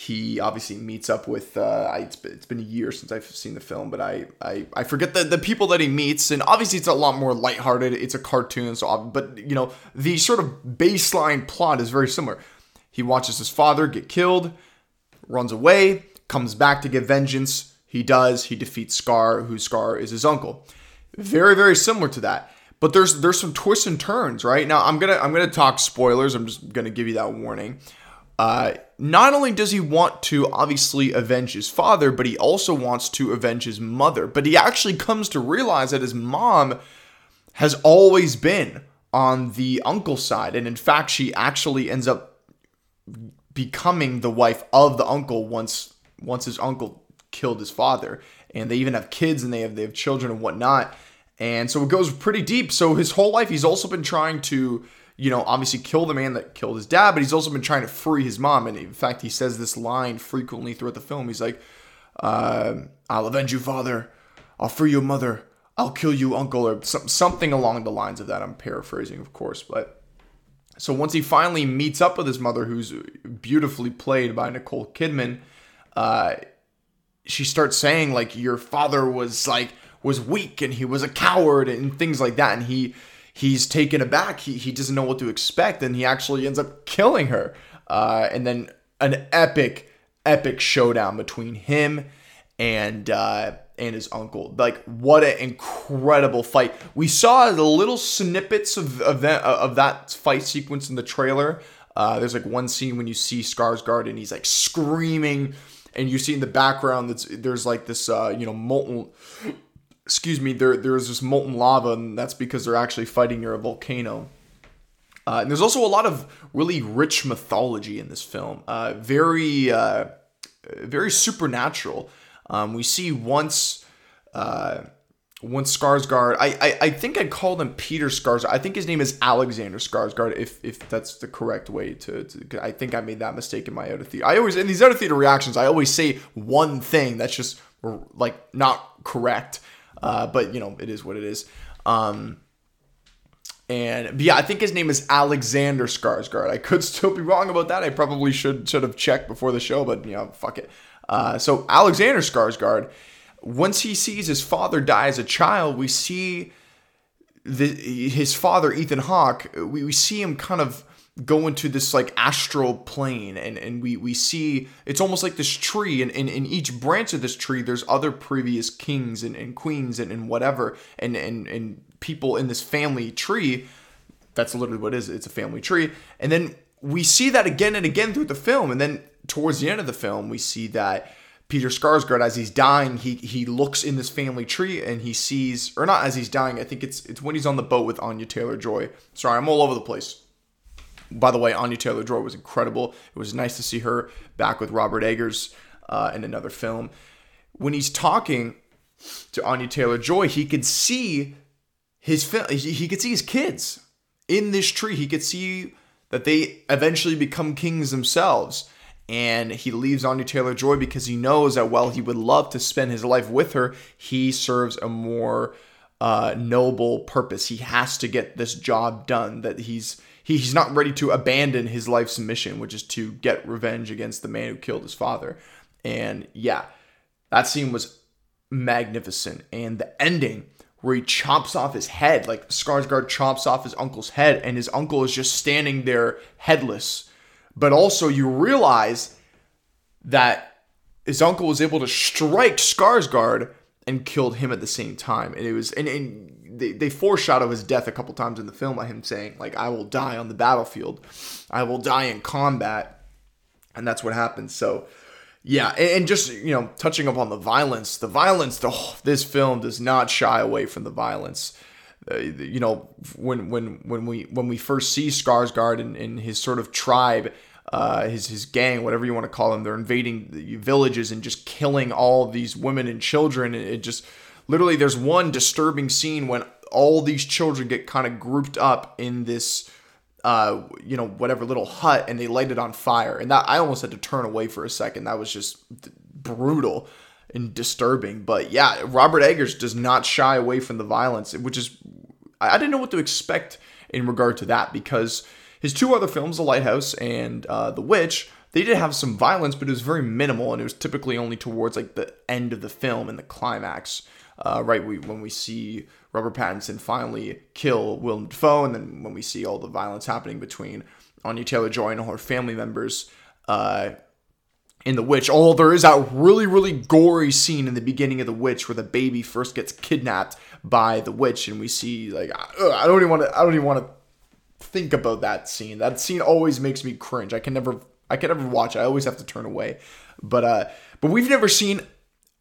he obviously meets up with uh, I, it's, been, it's been a year since I've seen the film, but I, I, I forget the, the people that he meets, and obviously it's a lot more lighthearted. It's a cartoon, so but you know the sort of baseline plot is very similar. He watches his father get killed, runs away, comes back to get vengeance. He does. He defeats Scar, who Scar is his uncle. Very very similar to that. But there's there's some twists and turns, right? Now I'm gonna I'm gonna talk spoilers. I'm just gonna give you that warning. Uh, not only does he want to obviously avenge his father, but he also wants to avenge his mother. But he actually comes to realize that his mom has always been on the uncle side. And in fact, she actually ends up becoming the wife of the uncle once once his uncle killed his father. And they even have kids and they have they have children and whatnot. And so it goes pretty deep. So his whole life he's also been trying to you know, obviously kill the man that killed his dad, but he's also been trying to free his mom. And in fact, he says this line frequently throughout the film. He's like, uh, I'll avenge you, father. I'll free your mother. I'll kill you, uncle, or some, something along the lines of that. I'm paraphrasing, of course. But so once he finally meets up with his mother, who's beautifully played by Nicole Kidman, uh, she starts saying, like, your father was like, was weak and he was a coward and things like that. And he, he's taken aback. He, he doesn't know what to expect, and he actually ends up killing her. Uh, and then an epic, epic showdown between him and uh, and his uncle. Like what an incredible fight! We saw the little snippets of of that, of that fight sequence in the trailer. Uh, there's like one scene when you see Skarsgård and he's like screaming and you see in the background that's there's like this uh, you know molten excuse me there there's this molten lava and that's because they're actually fighting near a volcano. Uh, and there's also a lot of really rich mythology in this film uh, very uh, very supernatural. Um, we see once uh, once Skarsgård, I, I I think I'd call him Peter Skarsgård. I think his name is Alexander Skarsgård, if if that's the correct way to. to I think I made that mistake in my out theater. I always in these out theater reactions, I always say one thing that's just like not correct, uh, but you know it is what it is. Um, and yeah, I think his name is Alexander Skarsgård. I could still be wrong about that. I probably should should have checked before the show, but you know, fuck it. Uh, so Alexander Skarsgård once he sees his father die as a child, we see the, his father, Ethan Hawke, we, we see him kind of go into this like astral plane and, and we, we see it's almost like this tree and in, in each branch of this tree there's other previous kings and, and queens and, and whatever and, and, and people in this family tree. That's literally what it is it's a family tree. And then we see that again and again through the film and then towards the end of the film we see that Peter Skarsgård, as he's dying, he he looks in this family tree and he sees, or not as he's dying. I think it's it's when he's on the boat with Anya Taylor Joy. Sorry, I'm all over the place. By the way, Anya Taylor Joy was incredible. It was nice to see her back with Robert Eggers uh, in another film. When he's talking to Anya Taylor Joy, he could see his he could see his kids in this tree. He could see that they eventually become kings themselves and he leaves Anya Taylor Joy because he knows that while he would love to spend his life with her, he serves a more uh, noble purpose. He has to get this job done. That he's he's not ready to abandon his life's mission, which is to get revenge against the man who killed his father. And yeah, that scene was magnificent. And the ending where he chops off his head, like Skarsgård chops off his uncle's head, and his uncle is just standing there headless but also you realize that his uncle was able to strike Skarsgård and killed him at the same time. And it was and, and they, they foreshadow his death a couple times in the film by him saying, like, I will die on the battlefield. I will die in combat. And that's what happens. So yeah, and, just you know, touching upon the violence, the violence, the, oh, this film does not shy away from the violence. Uh, you know, when when when we when we first see Skarsgård and, and his sort of tribe uh, his his gang, whatever you want to call them. They're invading the villages and just killing all these women and children. It just literally there's one disturbing scene when all these children get kind of grouped up in this uh, you know whatever little hut and they light it on fire and that I almost had to turn away for a second. That was just brutal and disturbing. But yeah, Robert Eggers does not shy away from the violence, which is I didn't know what to expect in regard to that because his two other films, The Lighthouse and uh, The Witch, they did have some violence, but it was very minimal, and it was typically only towards like the end of the film and the climax. Uh, right, we, when we see Robert Pattinson finally kill Willem Dafoe, and then when we see all the violence happening between Anya Taylor Joy and all her family members uh, in The Witch. Oh, there is that really, really gory scene in the beginning of The Witch where the baby first gets kidnapped by the witch, and we see like I don't even want to. I don't even want to think about that scene. That scene always makes me cringe. I can never I can never watch. I always have to turn away. But uh but we've never seen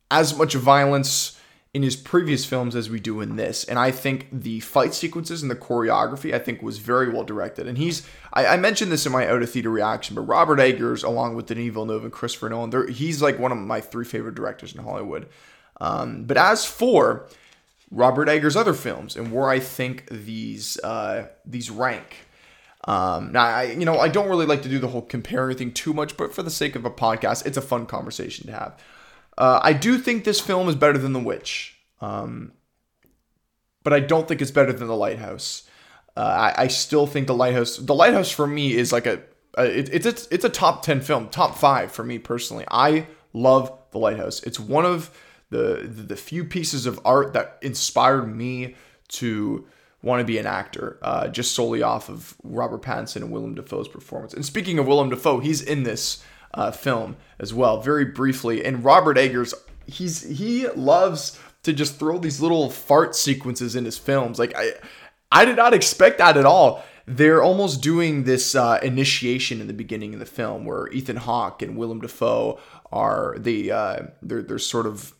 as much violence in his previous films as we do in this. And I think the fight sequences and the choreography I think was very well directed. And he's I, I mentioned this in my out of theater reaction, but Robert Eggers, along with Denis Villeneuve and Christopher Nolan, he's like one of my three favorite directors in Hollywood. Um, but as for Robert Eggers' other films and where I think these uh, these rank. Um, now, I you know I don't really like to do the whole comparing thing too much, but for the sake of a podcast, it's a fun conversation to have. Uh, I do think this film is better than The Witch, um, but I don't think it's better than The Lighthouse. Uh, I, I, still think The Lighthouse. The Lighthouse for me is like a, a it, it's it's it's a top ten film, top five for me personally. I love The Lighthouse. It's one of the, the, few pieces of art that inspired me to want to be an actor, uh, just solely off of Robert Pattinson and Willem Dafoe's performance. And speaking of Willem Dafoe, he's in this uh, film as well, very briefly. And Robert Eggers, he's he loves to just throw these little fart sequences in his films. Like I, I did not expect that at all. they're almost doing this uh, initiation in the beginning of the film where Ethan Hawke and Willem Dafoe are the uh, they're they're sort of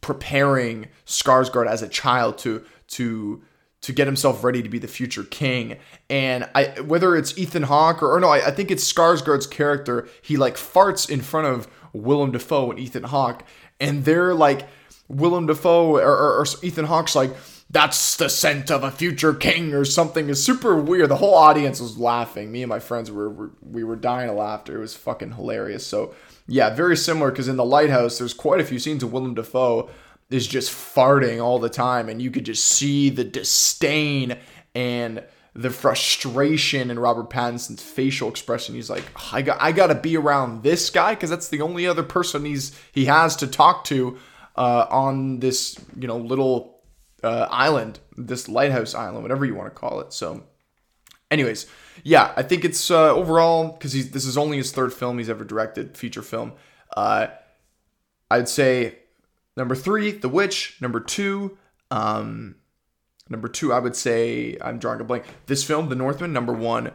preparing Skarsgård as a child to to to get himself ready to be the future king. And I whether it's Ethan Hawke or, or no, I, I think it's Skarsgård's character. He like farts in front of Willem Dafoe and Ethan Hawke, and they're like Willem Dafoe or, or, or Ethan Hawke's like that's the scent of a future king or something is super weird. The whole audience was laughing. Me and my friends were, were we were dying of laughter. It was fucking hilarious. So yeah, very similar because in the lighthouse there's quite a few scenes of Willem Dafoe is just farting all the time, and you could just see the disdain and the frustration in Robert Pattinson's facial expression. He's like, I got I got to be around this guy because that's the only other person he's he has to talk to uh, on this you know little uh, island, this lighthouse island, whatever you want to call it. So, anyways, yeah, I think it's uh, overall because this is only his third film he's ever directed, feature film. Uh, I'd say number three, The Witch. Number two, um, number two, I would say I'm drawing a blank. This film, The Northman. Number one,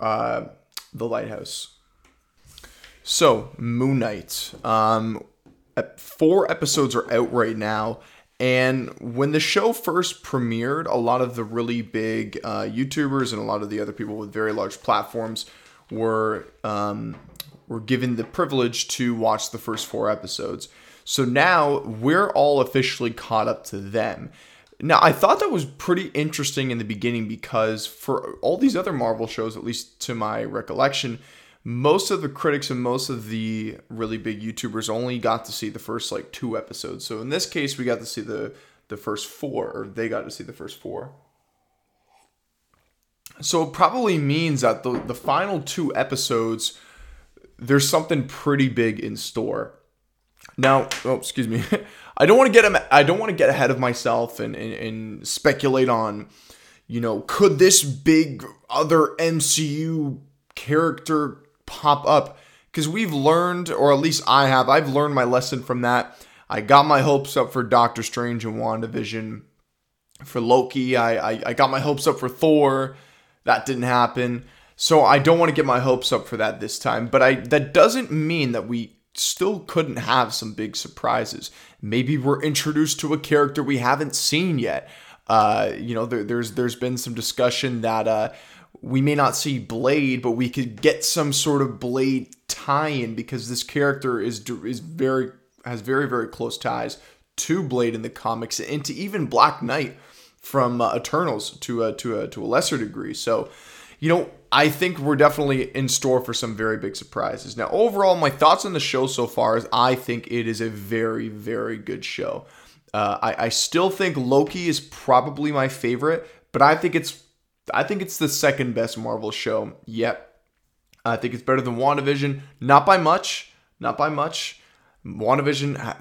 uh, The Lighthouse. So, Moon Knight. Um, four episodes are out right now. And when the show first premiered, a lot of the really big uh, YouTubers and a lot of the other people with very large platforms were um, were given the privilege to watch the first four episodes. So now we're all officially caught up to them. Now, I thought that was pretty interesting in the beginning because for all these other Marvel shows, at least to my recollection, most of the critics and most of the really big YouTubers only got to see the first like two episodes. So in this case, we got to see the the first four, or they got to see the first four. So it probably means that the the final two episodes, there's something pretty big in store. Now, oh, excuse me. I don't want to get I don't want to get ahead of myself and, and, and speculate on, you know, could this big other MCU character pop up because we've learned, or at least I have, I've learned my lesson from that. I got my hopes up for Doctor Strange and WandaVision. For Loki, I, I, I got my hopes up for Thor. That didn't happen. So I don't want to get my hopes up for that this time. But I that doesn't mean that we still couldn't have some big surprises. Maybe we're introduced to a character we haven't seen yet. Uh, you know, there, there's there's been some discussion that uh, we may not see Blade, but we could get some sort of Blade tie-in because this character is is very has very very close ties to Blade in the comics and to even Black Knight from uh, Eternals to a, to a to a lesser degree. So, you know, I think we're definitely in store for some very big surprises. Now, overall, my thoughts on the show so far is I think it is a very very good show. Uh, I, I still think Loki is probably my favorite, but I think it's I think it's the second best Marvel show yet. I think it's better than WandaVision, not by much, not by much. WandaVision,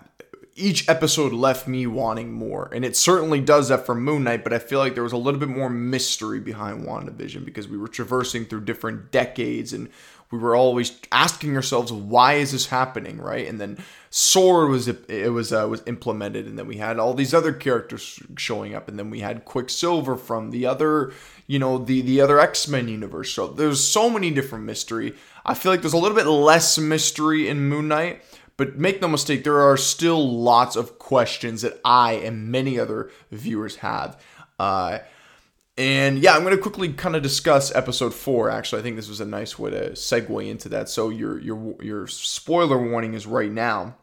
each episode left me wanting more, and it certainly does that for Moon Knight. But I feel like there was a little bit more mystery behind WandaVision because we were traversing through different decades and we were always asking ourselves why is this happening right? And then sword was it was uh, was implemented and then we had all these other characters showing up and then we had quicksilver from the other you know the the other x-men universe. So there's so many different mystery. I feel like there's a little bit less mystery in moon knight but make no mistake there are still lots of questions that i and many other viewers have. Uh, and yeah, I'm going to quickly kind of discuss episode four. Actually, I think this was a nice way to segue into that. So your your your spoiler warning is right now.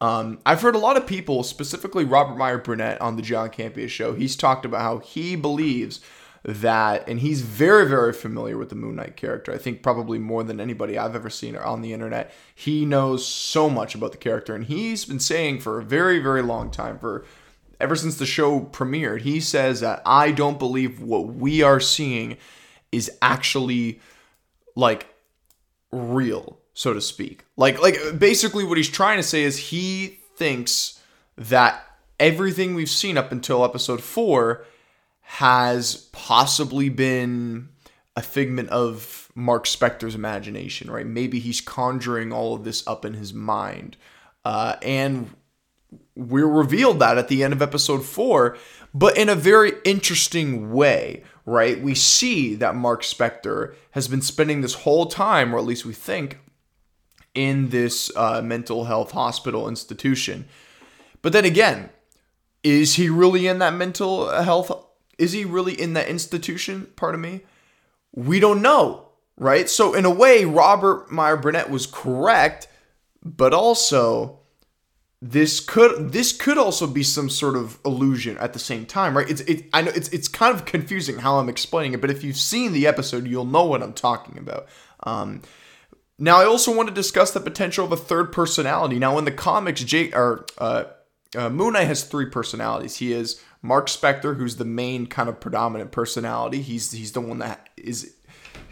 Um, I've heard a lot of people, specifically Robert Meyer Burnett on the John Campea show. He's talked about how he believes that, and he's very very familiar with the Moon Knight character. I think probably more than anybody I've ever seen on the internet. He knows so much about the character, and he's been saying for a very very long time for ever since the show premiered, he says that I don't believe what we are seeing is actually like real, so to speak. Like like basically what he's trying to say is he thinks that everything we've seen up until episode 4 has possibly been a figment of Marc Spector's imagination, right? Maybe he's conjuring all of this up in his mind. Uh, and we're revealed that at the end of episode four, but in a very interesting way, right? We see that Marc Spector has been spending this whole time, or at least we think, in this uh, mental health hospital institution. But then again, is he really in that mental health? Is he really in that institution? Pardon me. We don't know, right? So in a way, Robert Meyer Burnett was correct, but also this could this could also be some sort of illusion at the same time, right? It's it I know it's it's kind of confusing how I'm explaining it, but if you've seen the episode, you'll know what I'm talking about. Um, now, I also want to discuss the potential of a third personality. Now, in the comics, Jake or uh, uh, Moon Knight has three personalities. He is Marc Spector, who's the main kind of predominant personality. He's he's the one that is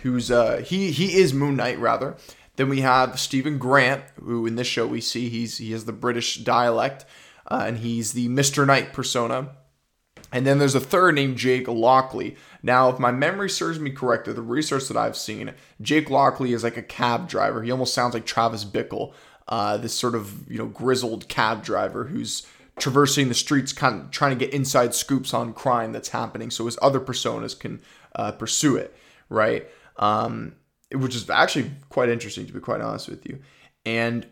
who's uh he he is Moon Knight rather. Then we have Steven Grant, who in this show we see he's he has the British dialect, uh, and he's the Mister Knight persona. And then there's a third named Jake Lockley. Now, if my memory serves me correctly, the research that I've seen, Jake Lockley is like a cab driver. He almost sounds like Travis Bickle, uh, this sort of you know grizzled cab driver who's traversing the streets, kind of trying to get inside scoops on crime that's happening, so his other personas can uh, pursue it, right? Um, which is actually quite interesting to be quite honest with you. And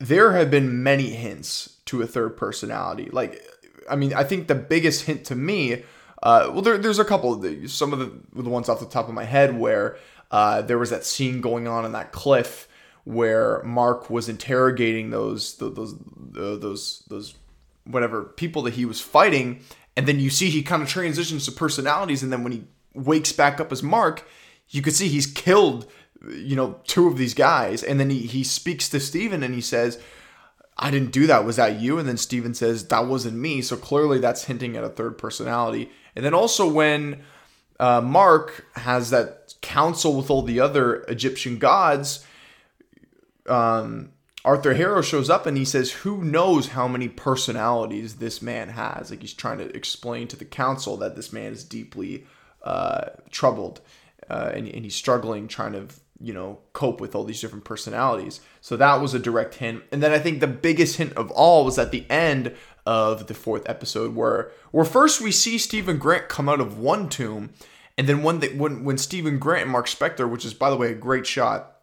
there have been many hints to a third personality. Like, I mean, I think the biggest hint to me, uh, well, there, there's a couple of the, some of the, the ones off the top of my head where uh, there was that scene going on in that cliff where Mark was interrogating those those those those, those whatever people that he was fighting, and then you see he kind of transitions to personalities, and then when he wakes back up as Mark, you could see he's killed, you know, two of these guys. And then he, he speaks to Steven and he says, I didn't do that. Was that you? And then Steven says, That wasn't me. So clearly that's hinting at a third personality. And then also when uh, Mark has that council with all the other Egyptian gods, um, Arthur Harrow shows up and he says, Who knows how many personalities this man has? Like he's trying to explain to the council that this man is deeply uh, troubled uh, and, and he's struggling trying to you know cope with all these different personalities. So that was a direct hint. And then i think the biggest hint of all was at the end of the fourth episode where where first we see steven grant come out of one tomb and then when they, when when steven grant and marc spector which is by the way a great shot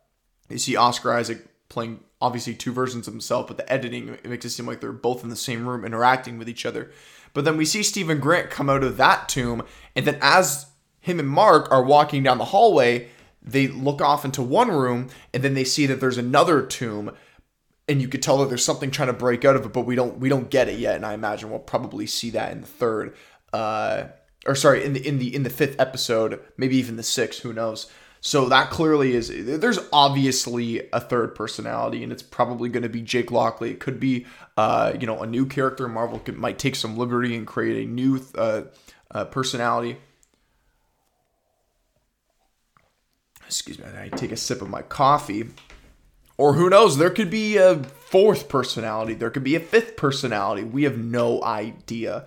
you see oscar isaac playing obviously two versions of himself but the editing it makes it seem like they're both in the same room interacting with each other. But then we see steven grant come out of that tomb and then as him and Mark are walking down the hallway. They look off into one room and then they see that there's another tomb and you could tell that there's something trying to break out of it, but we don't we don't get it yet. And I imagine we'll probably see that in the third, uh, or sorry, in the in the in the fifth episode, maybe even the sixth. Who knows? So that clearly is there's obviously a third personality, and it's probably going to be Jake Lockley. It could be uh, you know a new character. Marvel could, might take some liberty and create a new uh, uh, personality. Excuse me, I take a sip of my coffee. Or who knows, there could be a fourth personality, there could be a fifth personality. We have no idea.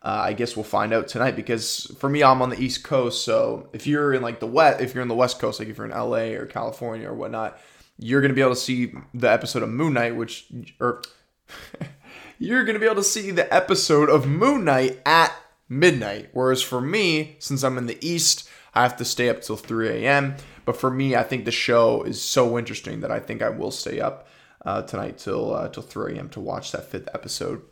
Uh, I guess we'll find out tonight because for me, I'm on the East Coast. So if you're in like the West, if you're in the West Coast, like if you're in LA or California or whatnot, you're gonna be able to see the episode of Moon Knight, which or you're gonna be able to see the episode of Moon Knight at midnight. Whereas for me, since I'm in the East, I have to stay up till 3 a.m. But for me, I think the show is so interesting that I think I will stay up uh, tonight till uh, till 3 a.m. to watch that fifth episode.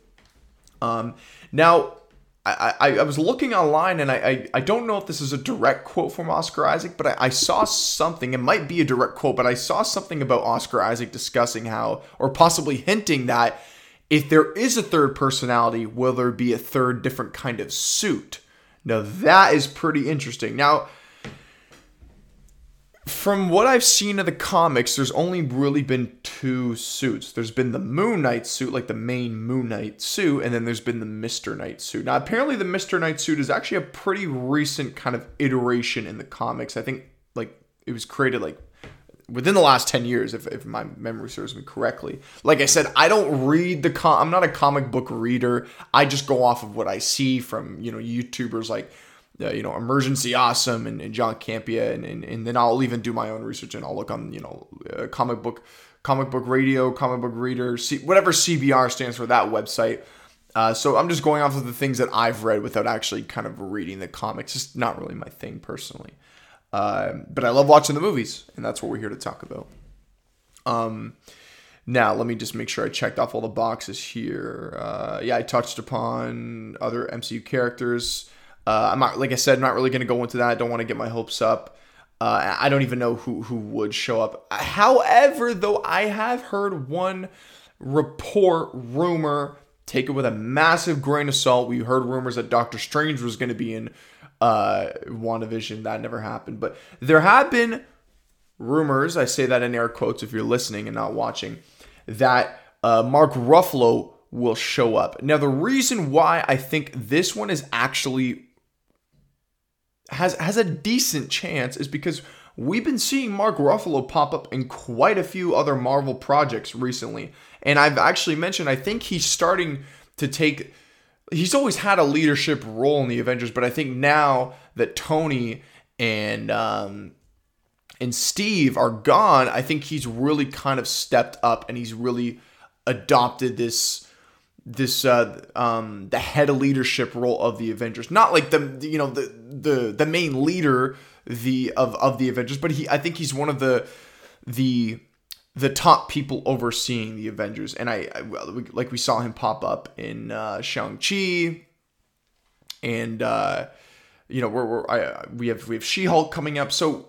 Um, now, I, I, I, was looking online and I, I, I, don't know if this is a direct quote from Oscar Isaac, but I, I saw something. It might be a direct quote, but I saw something about Oscar Isaac discussing how, or possibly hinting that if there is a third personality, will there be a third different kind of suit? Now, that is pretty interesting. Now, from what I've seen of the comics, there's only really been two suits. There's been the Moon Knight suit, like the main Moon Knight suit, and then there's been the Mr. Knight suit. Now, apparently, the Mr. Knight suit is actually a pretty recent kind of iteration in the comics. I think, like, it was created, like, within the last 10 years, if, if my memory serves me correctly. Like I said, I don't read the com- I'm not a comic book reader. I just go off of what I see from, you know, YouTubers like uh, you know, Emergency Awesome and, and John Campea, and, and, and then I'll even do my own research and I'll look on, you know, uh, comic book, comic book radio, comic book reader, C- whatever CBR stands for that website. Uh, so I'm just going off of the things that I've read without actually kind of reading the comics. It's not really my thing personally. Uh, but I love watching the movies, and that's what we're here to talk about. Um, now, let me just make sure I checked off all the boxes here. Uh, yeah, I touched upon other MCU characters. Uh, I'm not, like I said, not really going to go into that. I don't want to get my hopes up. Uh, I don't even know who who would show up. However, though, I have heard one report, rumor, take it with a massive grain of salt. We heard rumors that Doctor Strange was going to be in uh, WandaVision. That never happened, but there have been rumors. I say that in air quotes if you're listening and not watching that uh, Mark Ruffalo will show up. Now, the reason why I think this one is actually has has a decent chance is because we've been seeing Mark Ruffalo pop up in quite a few other Marvel projects recently. And I've actually mentioned I think he's starting to take he's always had a leadership role in the Avengers, but I think now that Tony and um, and Steve are gone, I think he's really kind of stepped up and he's really adopted this this uh um the head of leadership role of the Avengers. Not like the you know the the the main leader the of of the Avengers, but he I think he's one of the the the top people overseeing the Avengers. And I, I like we saw him pop up in uh Shang-Chi and uh you know, we're, we're I, we have we have She-Hulk coming up. So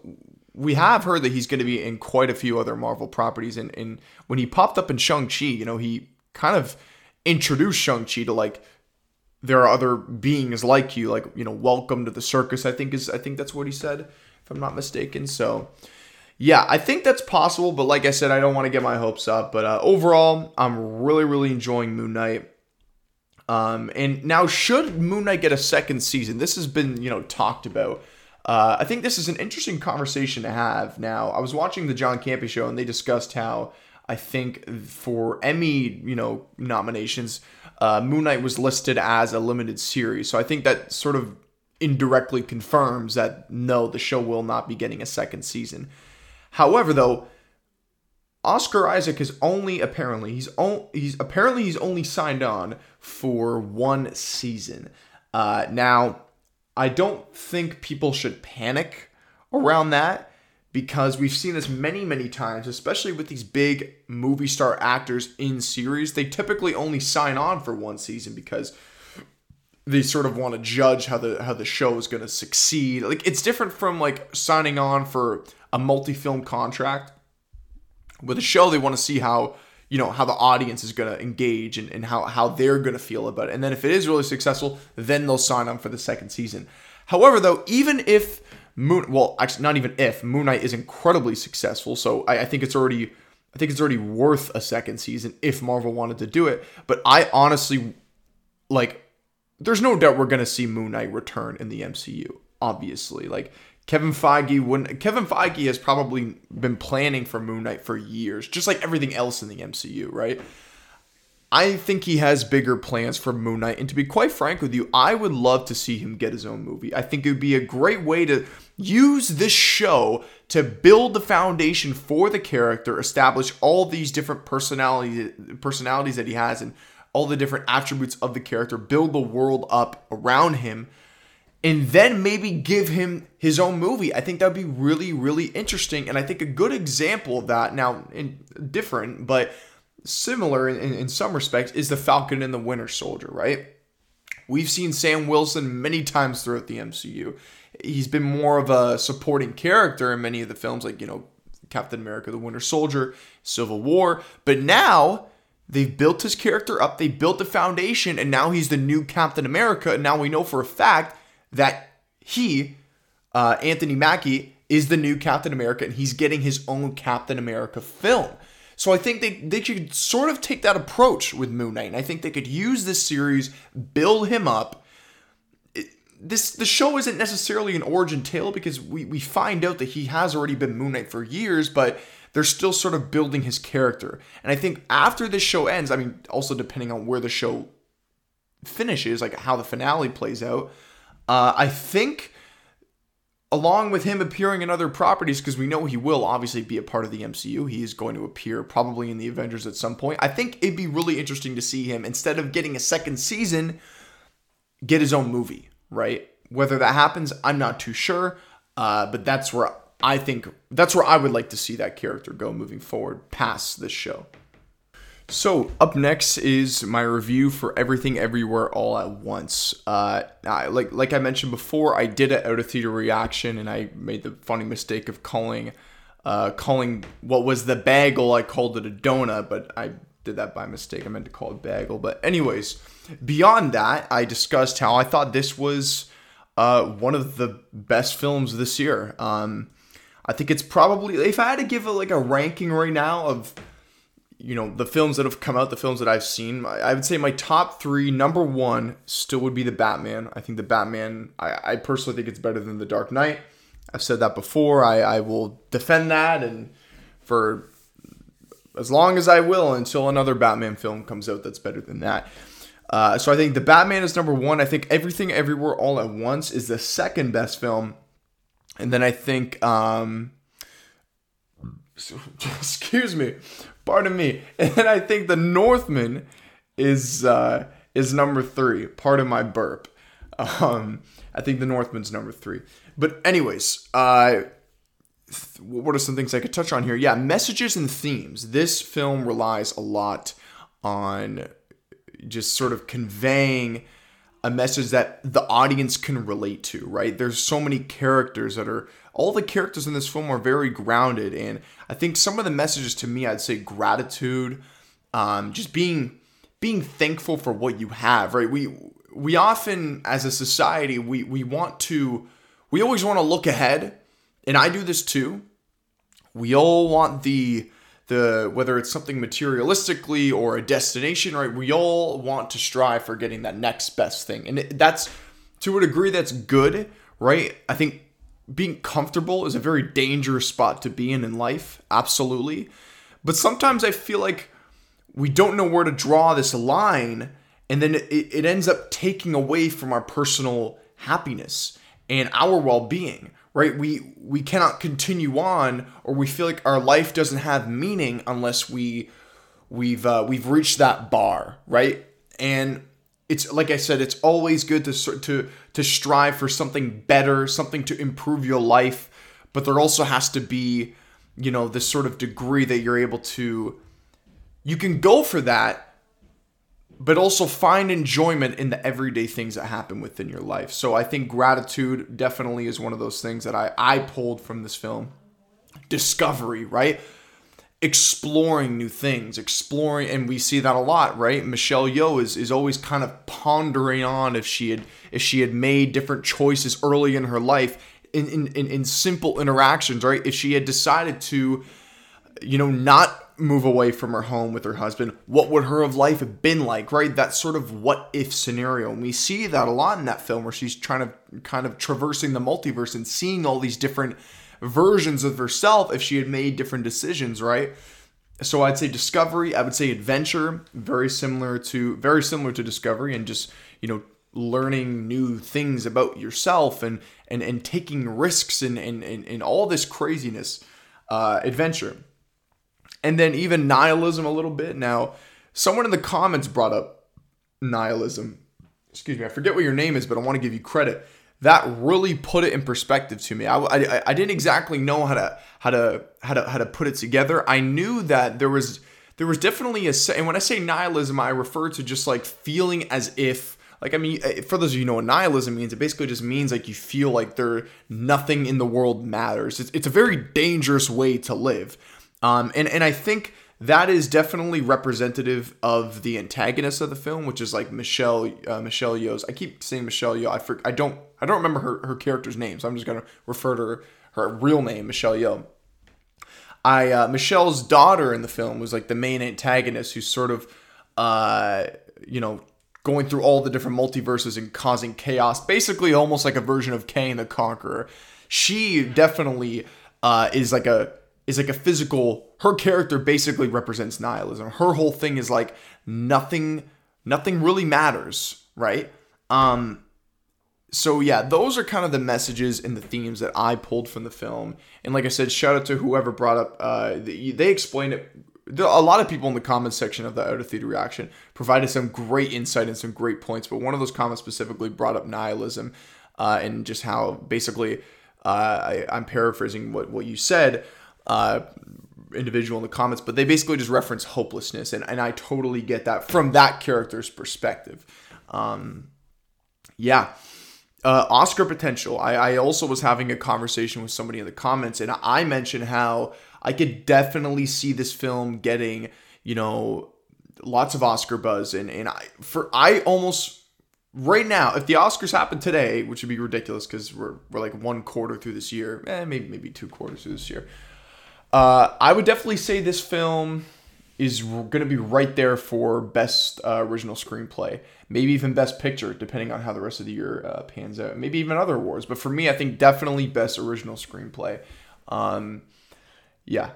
we have heard that he's going to be in quite a few other Marvel properties. And, and when he popped up in Shang-Chi, you know, he kind of introduced Shang-Chi to like, there are other beings like you, like, you know, welcome to the circus, I think is, I think that's what he said, if I'm not mistaken. So, yeah, I think that's possible. But like I said, I don't want to get my hopes up. But uh, overall, I'm really, really enjoying Moon Knight. Um, and now, should Moon Knight get a second season? This has been, you know, talked about. Uh, I think this is an interesting conversation to have. Now, I was watching the John Campea show, and they discussed how I think for Emmy, you know, nominations, uh, Moon Knight was listed as a limited series. So I think that sort of indirectly confirms that no, the show will not be getting a second season. However, though, Oscar Isaac is only apparently he's on, he's apparently he's only signed on for one season. Uh, now I don't think people should panic around that because we've seen this many, many times, especially with these big movie star actors in series. They typically only sign on for one season because they sort of want to judge how the how the show is going to succeed. Like it's different from like signing on for a multi-film contract. With a show, they want to see how you know how the audience is going to engage and, and how, how they're going to feel about it and then if it is really successful then they'll sign on for the second season however though even if moon well actually not even if moon knight is incredibly successful so I, I think it's already i think it's already worth a second season if marvel wanted to do it but i honestly like there's no doubt we're to see moon knight return in the mcu obviously like Kevin Feige wouldn't. Kevin Feige has probably been planning for Moon Knight for years, just like everything else in the MCU, right? I think he has bigger plans for Moon Knight, and to be quite frank with you, I would love to see him get his own movie. I think it would be a great way to use this show to build the foundation for the character, establish all these different personalities personalities that he has, and all the different attributes of the character, build the world up around him and then maybe give him his own movie. I think that would be really, really interesting. And I think a good example of that, now in, different, but similar in, in some respects, is the Falcon and the Winter Soldier, right? We've seen Sam Wilson many times throughout the MCU. He's been more of a supporting character in many of the films, like, you know, Captain America, the Winter Soldier, Civil War. But now they've built his character up, they built the foundation, and now he's the new Captain America. And now we know for a fact that he, uh, Anthony Mackie, is the new Captain America and he's getting his own Captain America film. So I think they, they could sort of take that approach with Moon Knight. And I think they could use this series, build him up. This the show isn't necessarily an origin tale because we, we find out that he has already been Moon Knight for years, but they're still sort of building his character. And I think after this show ends, I mean, also depending on where the show finishes, like how the finale plays out, uh, I think along with him appearing in other properties, because we know he will obviously be a part of the MCU, he is going to appear probably in the Avengers at some point. I think it'd be really interesting to see him, instead of getting a second season, get his own movie, right? Whether that happens, I'm not too sure, uh, but that's where I think that's where I would like to see that character go moving forward past this show. So up next is my review for Everything Everywhere All at Once. Uh, I, like like I mentioned before, I did an out of theater reaction, and I made the funny mistake of calling uh, calling what was the bagel. I called it a donut, but I did that by mistake. I meant to call it bagel. But anyways, beyond that, I discussed how I thought this was uh, one of the best films this year. Um, I think it's probably if I had to give it like a ranking right now of you know the films that have come out the films that i've seen i would say my top three number one still would be the batman. I think the batman i, I personally think it's better than the dark knight. I've said that before. I, I will defend that and for as long as i will until another batman film comes out that's better than that. Uh, so i think the batman is number one. I think everything everywhere all at once is the second best film. And then i think um, excuse me Pardon me. And I think the Northman is uh, is number three. Part of my burp. Um, I think the Northman's number three. But anyways, uh, what are some things I could touch on here? Yeah, messages and themes. This film relies a lot on just sort of conveying a message that the audience can relate to, right? There's so many characters that are all the characters in this film are very grounded and I think some of the messages to me I'd say gratitude, um, just being being thankful for what you have, right? We we often as a society we we want to we always want to look ahead and I do this too. We all want the the whether it's something materialistically or a destination, right? We all want to strive for getting that next best thing, and that's to a degree that's good, right? I think being comfortable is a very dangerous spot to be in in life, absolutely. But sometimes I feel like we don't know where to draw this line, and then it, it ends up taking away from our personal happiness and our well-being right we we cannot continue on or we feel like our life doesn't have meaning unless we we've uh, we've reached that bar right and it's like i said it's always good to to to strive for something better something to improve your life but there also has to be you know this sort of degree that you're able to you can go for that but also find enjoyment in the everyday things that happen within your life. So I think gratitude definitely is one of those things that I, I pulled from this film. Discovery, right? Exploring new things, exploring, and we see that a lot, right? Michelle Yeoh is, is always kind of pondering on if she had if she had made different choices early in her life in, in, in, in simple interactions, right? If she had decided to, you know, not move away from her home with her husband, what would her of life have been like, right? That sort of what if scenario. And we see that a lot in that film where she's trying to kind of traversing the multiverse and seeing all these different versions of herself if she had made different decisions, right? So I'd say discovery, I would say adventure, very similar to very similar to discovery and just, you know, learning new things about yourself and and and taking risks and and and, all this craziness. Uh, adventure and then even nihilism a little bit. Now, someone in the comments brought up nihilism. Excuse me, I forget what your name is, but I want to give you credit. That really put it in perspective to me. I, I, I didn't exactly know how to how to how to how to put it together. I knew that there was there was definitely a and when I say nihilism, I refer to just like feeling as if like I mean, eh, for those of you know what nihilism means, it basically just means like you feel like there nothing in the world matters. It's, it's a very dangerous way to live. Um, and and I think that is definitely representative of the antagonist of the film, which is like Michelle uh, Michelle Yeoh's. I keep saying Michelle Yeoh. I for, I don't I don't remember her her character's name, so I'm just gonna refer to her, her real name, Michelle Yeoh. I uh, Michelle's daughter in the film was like the main antagonist, who's sort of uh, you know going through all the different multiverses and causing chaos, basically almost like a version of Kang the Conqueror. She definitely uh, is like a is like a physical her character basically represents nihilism her whole thing is like nothing nothing really matters right um so yeah, those are kind of the messages and the themes that I pulled from the film. And like I said, shout out to whoever brought up. Uh, they explained it. A lot of people in the comments section of the out of theater reaction provided some great insight and some great points. But one of those comments specifically brought up nihilism uh, and just how basically uh, I, I'm paraphrasing what what you said. Uh, individual in the comments, but they basically just reference hopelessness, and, and I totally get that from that character's perspective. Um, yeah. Uh, Oscar potential. I, I also was having a conversation with somebody in the comments, and I mentioned how I could definitely see this film getting, you know, lots of Oscar buzz, and and I for I almost right now, if the Oscars happen today, which would be ridiculous because we're we're like one quarter through this year, eh, maybe maybe two quarters through this year. Uh, I would definitely say this film is going to be right there for best uh, original screenplay, maybe even best picture, depending on how the rest of the year uh, pans out. Maybe even other awards, but for me, I think definitely best original screenplay. Um, yeah.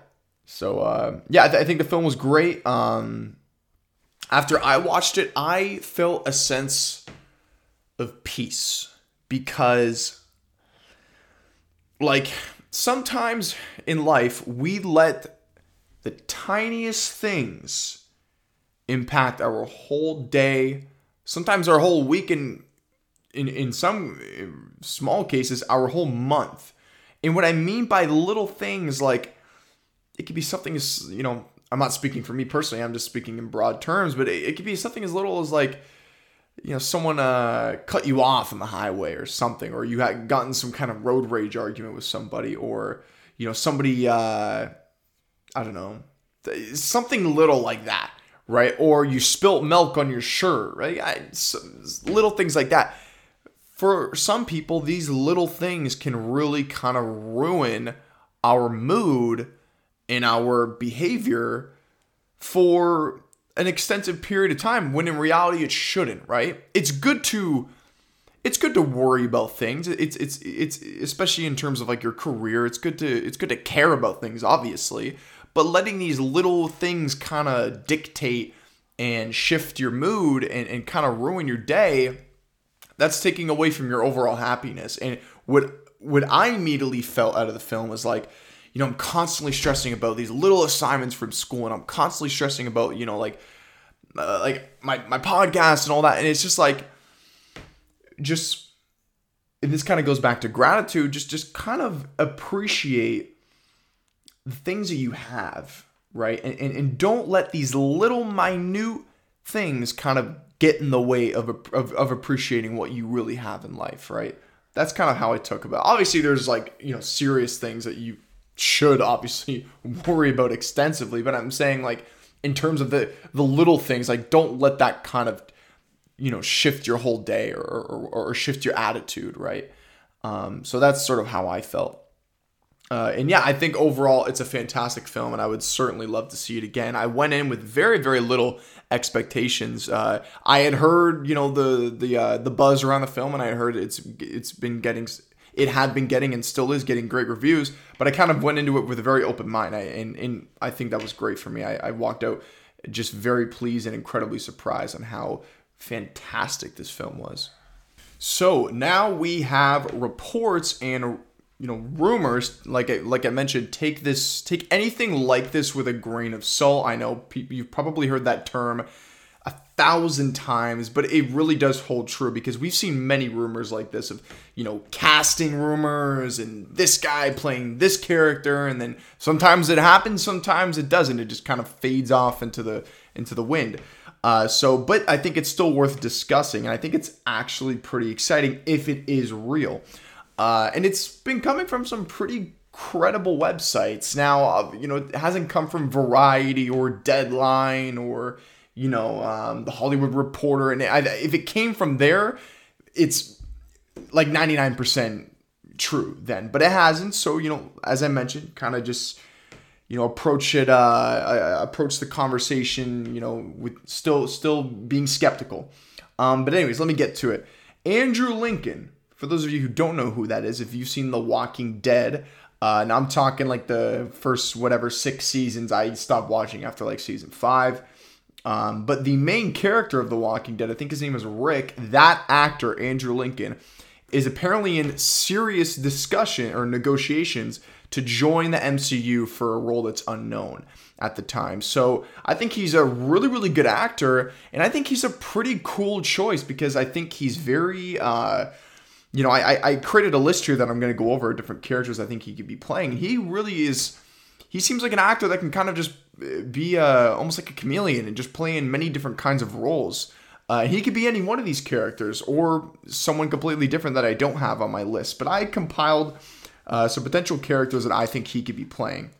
So uh, yeah, I, th- I, think the film was great. Um, after I watched it, I felt a sense of peace because, like, sometimes in life we let the tiniest things impact our whole day, sometimes our whole week, and in, in some small cases, our whole month. And what I mean by little things, like it could be something as, you know, I'm not speaking for me personally, I'm just speaking in broad terms, but it, it could be something as little as like, you know, someone uh, cut you off on the highway or something, or you had gotten some kind of road rage argument with somebody, or, you know, somebody, uh, I don't know, something little like that, right? Or you spilt milk on your shirt, right? I, little things like that. For some people, these little things can really kind of ruin our mood and our behavior for an extensive period of time when in reality it shouldn't, right? It's good to it's good to worry about things. It's it's it's especially in terms of like your career. It's good to it's good to care about things, obviously. But letting these little things kind of dictate and shift your mood and, and kind of ruin your day, that's taking away from your overall happiness. And what what I immediately felt out of the film was like, you know, I'm constantly stressing about these little assignments from school, and I'm constantly stressing about, you know, like, uh, like my my podcast and all that, and it's just like, just, and this kind of goes back to gratitude. Just just kind of appreciate the things that you have, right? And, and, and don't let these little minute things kind of get in the way of, of, of appreciating what you really have in life, right? That's kind of how I took about. Obviously, there's like you know serious things that you should obviously worry about extensively, but I'm saying like in terms of the the little things, like don't let that kind of you know shift your whole day or or, or shift your attitude, right? Um, so that's sort of how I felt. Uh, and yeah, I think overall it's a fantastic film, and I would certainly love to see it again. I went in with very, very little expectations. Uh, I had heard, you know, the the uh, the buzz around the film, and I heard it's it's been getting it had been getting and still is getting great reviews. But I kind of went into it with a very open mind, I, and and I think that was great for me. I, I walked out just very pleased and incredibly surprised on how fantastic this film was. So now we have reports and you know rumors like I, like I mentioned take this take anything like this with a grain of salt I know you've probably heard that term thousand times but it really does hold true because we've seen many rumors like this of you know casting rumors and this guy playing this character and then sometimes it happens sometimes it doesn't. It just kind of fades off into the into the wind. Uh, so but I think it's still worth discussing and I think it's actually pretty exciting if it is real. Uh, and it's been coming from some pretty credible websites. Now, uh, you know, it hasn't come from Variety or Deadline or, you know, um, the Hollywood Reporter. And I, if it came from there, it's like 99% true then. But it hasn't. So, you know, as I mentioned, kind of just you know approach it uh, approach the conversation you know with still still being skeptical um, but anyways let me get to it andrew lincoln for those of you who don't know who that is, if you've seen The Walking Dead, uh, and I'm talking like the first whatever six seasons, I stopped watching after like season five. Um, but the main character of The Walking Dead, I think his name is Rick, that actor, Andrew Lincoln, is apparently in serious discussion or negotiations to join the MCU for a role that's unknown at the time. So I think he's a really, really good actor, and I think he's a pretty cool choice because I think he's very. Uh, you know, I, I created a list here that I'm going to go over different characters I think he could be playing. He really is. He seems like an actor that can kind of just be uh, almost like a chameleon and just play in many different kinds of roles. Uh, he could be any one of these characters or someone completely different that I don't have on my list. But I compiled uh, some potential characters that I think he could be playing.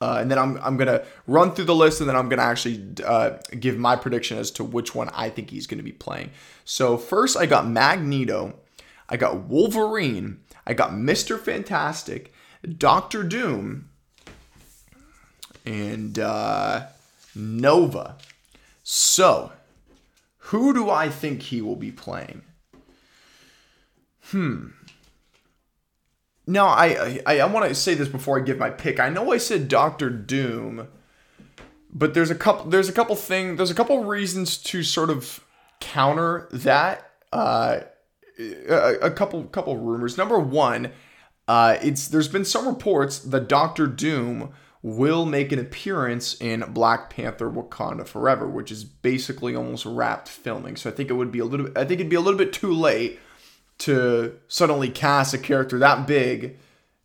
Uh, and then I'm, I'm going to run through the list and then I'm going to actually uh, give my prediction as to which one I think he's going to be playing. So, first, I got Magneto, I got Wolverine, I got Mr. Fantastic, Doctor Doom, and uh, Nova. So, who do I think he will be playing? Hmm. Now, I I, I want to say this before I give my pick. I know I said Doctor Doom, but there's a couple there's a couple thing there's a couple reasons to sort of counter that. Uh, a, a couple couple rumors. Number one, uh, it's there's been some reports that Doctor Doom will make an appearance in Black Panther Wakanda Forever, which is basically almost wrapped filming. So I think it would be a little I think it'd be a little bit too late to suddenly cast a character that big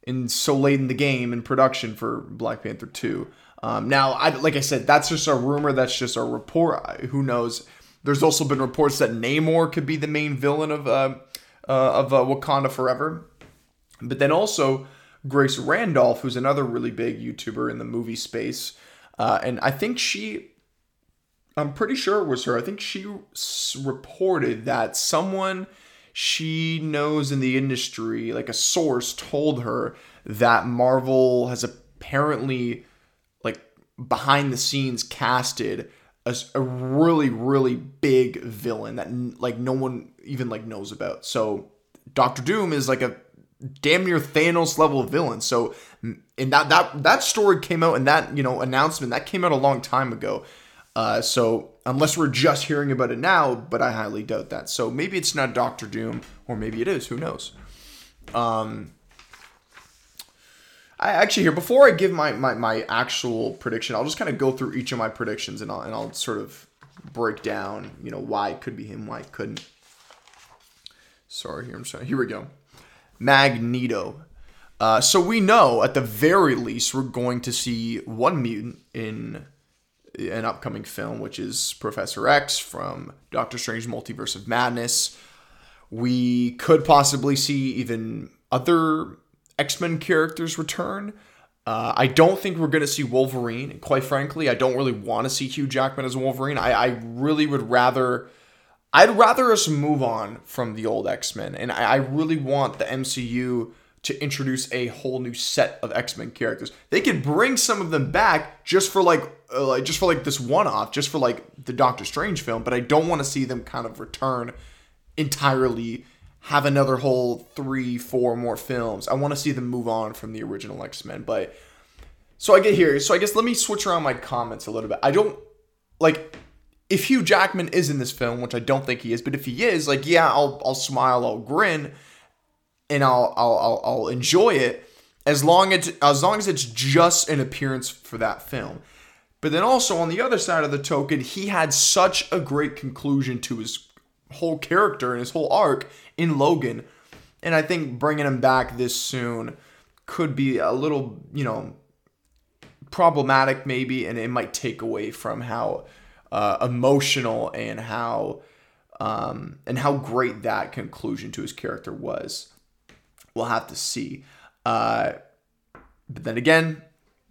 and so late in the game in production for Black Panther 2. Um, now, I, like I said, that's just a rumor. That's just a report. Who knows? There's also been reports that Namor could be the main villain of uh, uh, of uh, Wakanda Forever. But then also Grace Randolph, who's another really big YouTuber in the movie space, uh, and I think she, I'm pretty sure it was her. I think she reported that someone she knows in the industry, like a source, told her that Marvel has apparently, like, behind the scenes casted a, a really, really big villain that, like, no one even, like, knows about. So, Doctor Doom is like a damn near Thanos level villain. So, and that that that story came out and that you know announcement that came out a long time ago. Uh, so unless we're just hearing about it now, but I highly doubt that. So maybe it's not Doctor Doom, or maybe it is. Who knows? Um, I actually here before I give my, my my actual prediction, I'll just kind of go through each of my predictions and I'll and I'll sort of break down, you know, why it could be him, why it couldn't. Sorry, here I'm sorry. Here we go. Magneto. Uh, so we know at the very least we're going to see one mutant in an upcoming film, which is Professor X from Doctor Strange Multiverse of Madness. We could possibly see even other X Men characters return. Uh, I don't think we're going to see Wolverine. And quite frankly, I don't really want to see Hugh Jackman as Wolverine. I, I really would rather. I'd rather us move on from the old X Men. And I, I really want the MCU to introduce a whole new set of X-Men characters. They could bring some of them back just for like uh, like just for like this one-off, just for like the Doctor Strange film, but I don't want to see them kind of return entirely have another whole 3 4 more films. I want to see them move on from the original X-Men, but so I get here. So I guess let me switch around my comments a little bit. I don't like if Hugh Jackman is in this film, which I don't think he is, but if he is, like yeah, I'll I'll smile, I'll grin and I'll I'll I'll, I'll enjoy it as long as as long as it's just an appearance for that film. But then also on the other side of the token, he had such a great conclusion to his whole character and his whole arc in Logan, and I think bringing him back this soon could be a little, you know, problematic maybe, and it might take away from how uh, emotional and how um, and how great that conclusion to his character was. We'll have to see. Uh, but then again,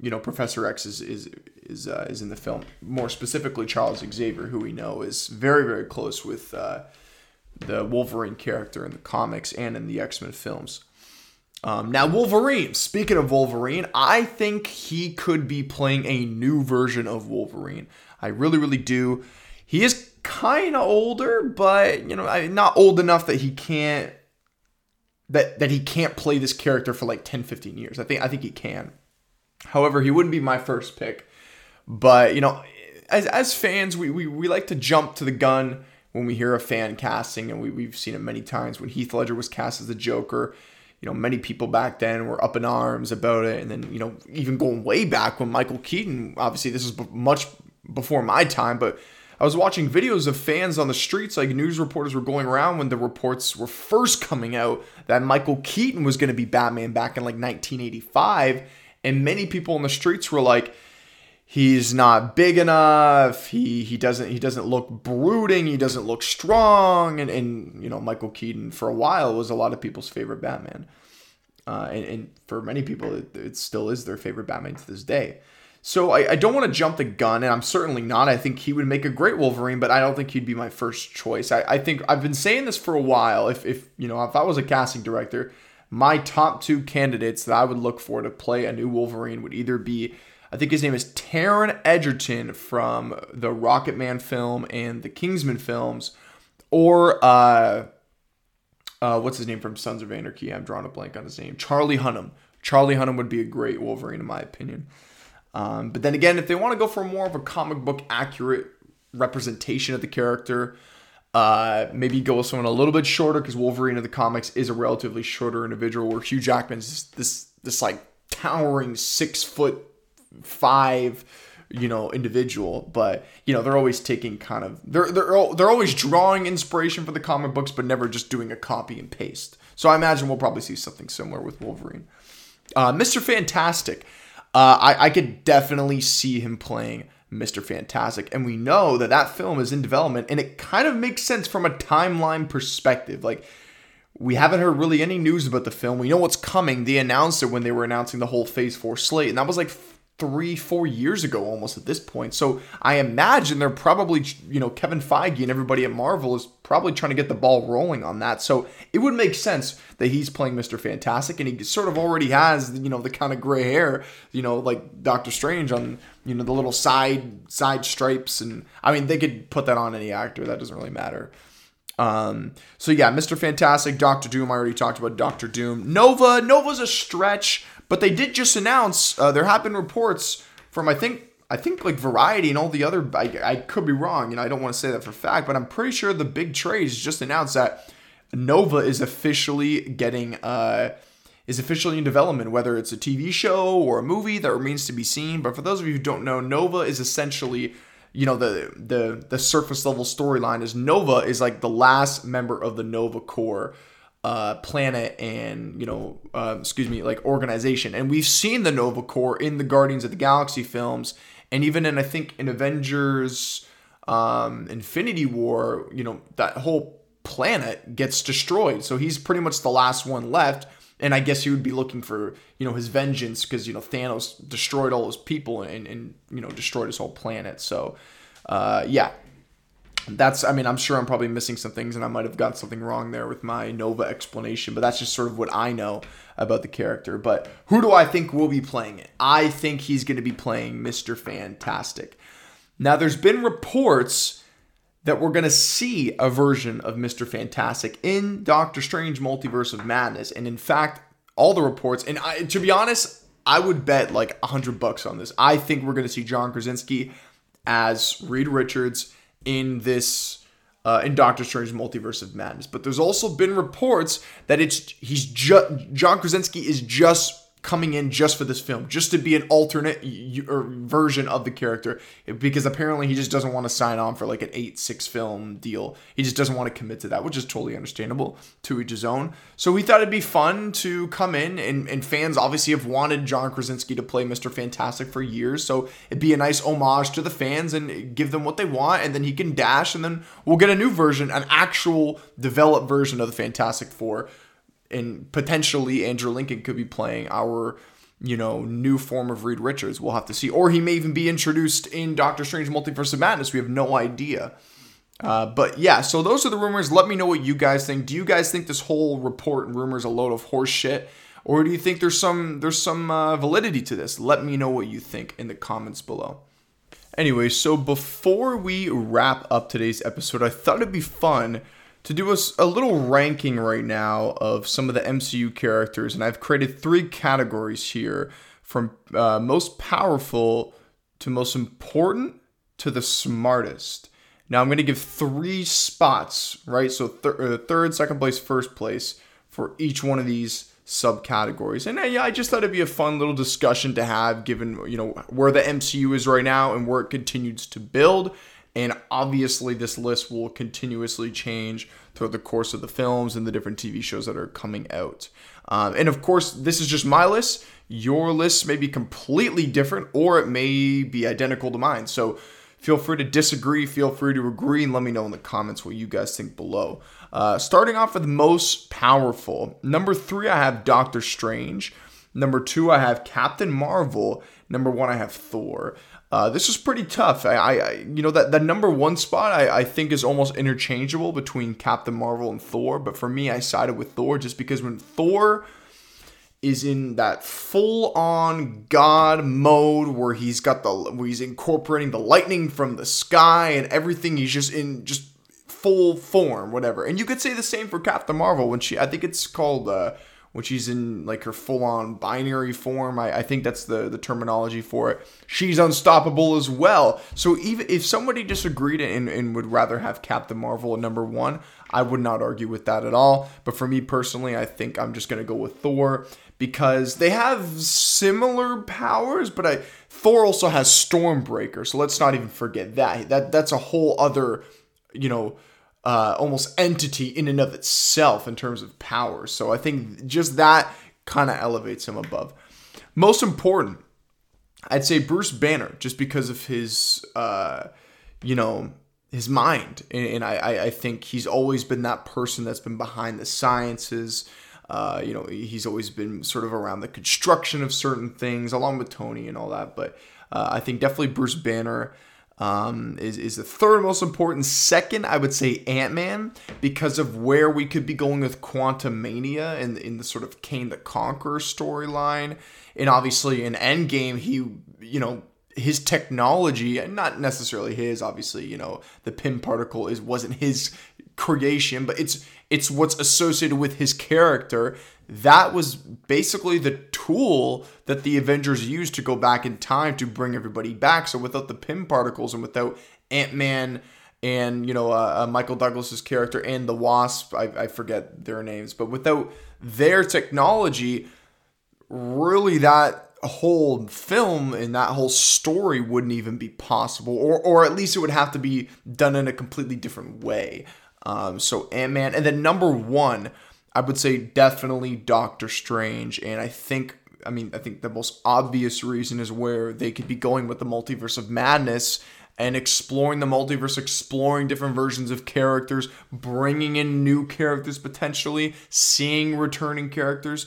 you know, Professor X is is is uh, is in the film. More specifically, Charles Xavier, who we know is very very close with uh, the Wolverine character in the comics and in the X Men films. Um, now, Wolverine. Speaking of Wolverine, I think he could be playing a new version of Wolverine. I really, really do. He is kind of older, but you know, not old enough that he can't that that he can't play this character for like 10 15 years. I think I think he can. However, he wouldn't be my first pick. But, you know, as as fans, we we, we like to jump to the gun when we hear a fan casting, and we, we've seen it many times when Heath Ledger was cast as the Joker. You know, many people back then were up in arms about it, and then you know, even going way back when Michael Keaton. Obviously, this is much before my time, but I was watching videos of fans on the streets, like news reporters were going around when the reports were first coming out that Michael Keaton was going to be Batman back in like 1985. And many people in the streets were like, he's not big enough. He he doesn't he doesn't look brooding. He doesn't look strong. And and you know Michael Keaton for a while was a lot of people's favorite Batman. Uh, and, and for many people, it, it still is their favorite Batman to this day. So I, I don't want to jump the gun, and I'm certainly not. I think he would make a great Wolverine, but I don't think he'd be my first choice. I, I think I've been saying this for a while. If, if you know, if I was a casting director, my top two candidates that I would look for to play a new Wolverine would either be, I think his name is Taron Egerton from the Rocket Man film and the Kingsman films, or uh, uh, what's his name from Sons of Anarchy? I'm drawing a blank on his name. Charlie Hunnam. Charlie Hunnam would be a great Wolverine in my opinion. Um, but then again, if they want to go for more of a comic book accurate representation of the character, uh, maybe go with someone a little bit shorter because Wolverine of the comics is a relatively shorter individual, where Hugh Jackman's this this, this like towering six foot five you know individual. But you know they're always taking kind of they're they're they're always drawing inspiration for the comic books but never just doing a copy and paste. So i imagine we'll probably see something similar with wolverine. Uh, mr fantastic uh, I, I could definitely see him playing Mr. Fantastic. And we know that that film is in development, and it kind of makes sense from a timeline perspective. Like, we haven't heard really any news about the film. We know what's coming. They announced it when they were announcing the whole Phase 4 slate, and that was like three, four years ago almost at this point. So I imagine they're probably, you know, Kevin Feige and everybody at Marvel is probably trying to get the ball rolling on that. So it would make sense that he's playing Mr. Fantastic and he sort of already has, you know, the kind of gray hair, you know, like Doctor Strange on, you know, the little side side stripes and I mean they could put that on any actor, that doesn't really matter. Um, so yeah, Mr. Fantastic, Doctor Doom. I already talked about Doctor Doom. Nova, Nova's a stretch. But they did just announce uh, there have been reports from I think I think like Variety and all the other I, I could be wrong, you know, I don't want to say that for fact, but I'm pretty sure the big trades just announced that Nova is officially getting uh is officially in development, whether it's a TV show or a movie that remains to be seen. But for those of you who don't know, Nova is essentially you know the the the surface level storyline is Nova is like the last member of the Nova Corps uh, planet and you know uh, excuse me like organization. And we've seen the nova corps in the guardians of the galaxy films and even in i think in avengers um, infinity war you know that whole planet gets destroyed. So he's pretty much the last one left. And i guess he would be looking for you know his vengeance because you know thanos destroyed all his people and, and you know destroyed his whole planet. So uh, yeah that's i mean i'm sure i'm probably missing some things and i might have got something wrong there with my nova explanation but that's just sort of what i know about the character. But who do i think will be playing it? I think he's going to be playing mr fantastic. Now there's been reports that we're going to see a version of mr fantastic in doctor strange multiverse of madness. And in fact all the reports and I, to be honest i would bet like 100 bucks on this. I think we're going to see john krasinski as reed richards in this uh, in Doctor Strange Multiverse of Madness. But there's also been reports that it's he's just John Krasinski is just coming in just for this film, just to be an alternate version of the character, because apparently he just doesn't want to sign on for like an eight six film deal. He just doesn't want to commit to that, which is totally understandable. To each his own. So we thought it'd be fun to come in, and, and fans obviously have wanted John Krasinski to play Mister Fantastic for years. So it'd be a nice homage to the fans and give them what they want, and then he can dash, and then we'll get a new version, an actual developed version of the Fantastic Four and potentially Andrew Lincoln could be playing our you know new form of Reed Richards. We'll have to see, or he may even be introduced in Doctor Strange: Multiverse of Madness. We have no idea. Uh, but yeah, so those are the rumors. Let me know what you guys think. Do you guys think this whole report and rumors a load of horse shit, or do you think there's some there's some uh, validity to this? Let me know what you think in the comments below. Anyway, so before we wrap up today's episode, I thought it'd be fun to do a, a little ranking right now of some of the MCU characters, and I've created three categories here from uh, most powerful to most important to the smartest. Now I'm going to give three spots, right? So uh, third, second place, first place for each one of these subcategories. And uh, yeah, I just thought it'd be a fun little discussion to have given, you know, where the MCU is right now and where it continues to build. And obviously, this list will continuously change throughout the course of the films and the different TV shows that are coming out. Um, and of course, this is just my list. Your list may be completely different or it may be identical to mine. So feel free to disagree, feel free to agree, and let me know in the comments what you guys think below. Uh, starting off with the most powerful. Number three, I have Doctor Strange. Number two, I have Captain Marvel. Number one, I have Thor. Uh, this is pretty tough. I, I, you know, that, that number one spot I, I think is almost interchangeable between Captain Marvel and Thor. But for me, I sided with Thor just because when Thor is in that full on God mode where he's got the where he's incorporating the lightning from the sky and everything. He's just in just full form, whatever. And you could say the same for Captain Marvel when she I think it's called uh when she's in like her full on binary form. I, I think that's the, the terminology for it. She's unstoppable as well. So even if somebody disagreed and, and would rather have Captain Marvel at number one, I would not argue with that at all. But for me personally, I think I'm just gonna go with Thor because they have similar powers, but I Thor also has Stormbreaker, so let's not even forget that. That that's a whole other, you know, uh, almost entity in and of itself in terms of power. So I think just that kind of elevates him above. Most important, I'd say Bruce Banner, just because of his, uh, you know, his mind, and, and I, I think he's always been that person that's been behind the sciences. Uh, you know, he's always been sort of around the construction of certain things, along with Tony and all that. But uh, I think definitely Bruce Banner um, is, is the third most important. Second, I would say Ant Man because of where we could be going with Quantumania and in the sort of Kang the Conqueror storyline. And obviously in Endgame, he, you know, his technology, and not necessarily his, obviously, you know, the Pym particle is wasn't his creation, but it's it's what's associated with his character that was basically the tool that the Avengers used to go back in time to bring everybody back. So without the Pym particles and without Ant Man and you know uh, uh, Michael Douglas's character and the Wasp, I, I forget their names, but without their technology, really that whole film and that whole story wouldn't even be possible, or or at least it would have to be done in a completely different way. Um, so Ant Man, and then number one I would say definitely Doctor Strange, and I think I mean I think the most obvious reason is where they could be going with the multiverse of madness and exploring the multiverse, exploring different versions of characters, bringing in new characters potentially, seeing returning characters.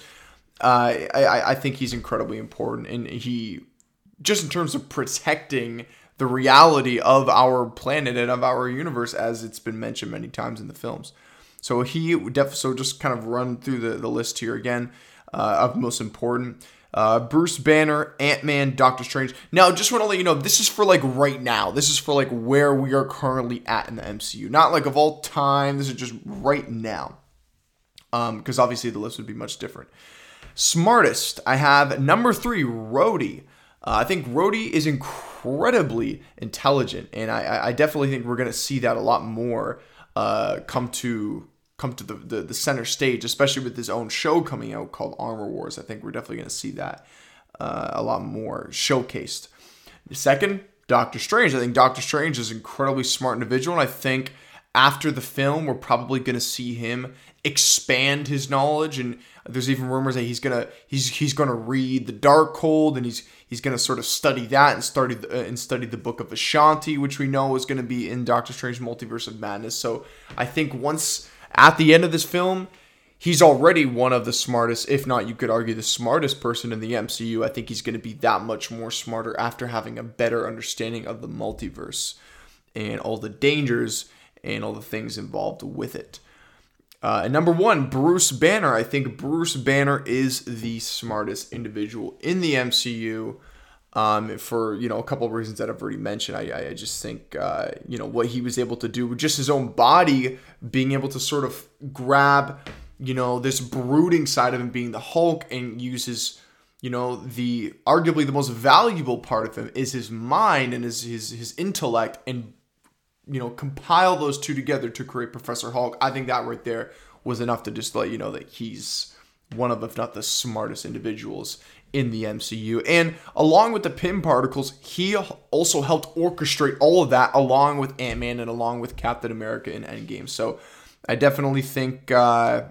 Uh, I I think he's incredibly important, and he just in terms of protecting the reality of our planet and of our universe, as it's been mentioned many times in the films. So he def so just kind of run through the, the list here again uh, of most important. Uh, Bruce Banner, Ant Man, Doctor Strange. Now, just want to let you know, this is for like right now. This is for like where we are currently at in the MCU. Not like of all time. This is just right now. Because um, obviously the list would be much different. Smartest, I have number three, Rhodey. Uh, I think Rhodey is incredibly intelligent, and I, I definitely think we're going to see that a lot more uh, come to come to the, the, the center stage, especially with his own show coming out called Armor Wars. I think we're definitely going to see that uh, a lot more showcased. Second, Doctor Strange. I think Doctor Strange is an incredibly smart individual, and I think after the film, we're probably going to see him expand his knowledge and there's even rumors that he's gonna he's he's gonna read the Darkhold and he's he's gonna sort of study that and study the, uh, and study the book of Vishanti which we know is gonna be in Doctor Strange Multiverse of Madness so I think once at the end of this film he's already one of the smartest if not you could argue the smartest person in the MCU I think he's gonna be that much more smarter after having a better understanding of the multiverse and all the dangers and all the things involved with it. Uh, and number one, Bruce Banner. I think Bruce Banner is the smartest individual in the MCU. Um, for you know a couple of reasons that I've already mentioned, I, I just think uh, you know what he was able to do with just his own body, being able to sort of grab you know this brooding side of him being the Hulk and uses you know the arguably the most valuable part of him is his mind and his his, his intellect and you know, compile those two together to create Professor Hulk, I think that right there was enough to just let you know that he's one of, if not the smartest individuals in the MCU. And along with the Pym particles, he also helped orchestrate all of that along with Ant Man and along with Captain America in Endgame. So I definitely think. Uh,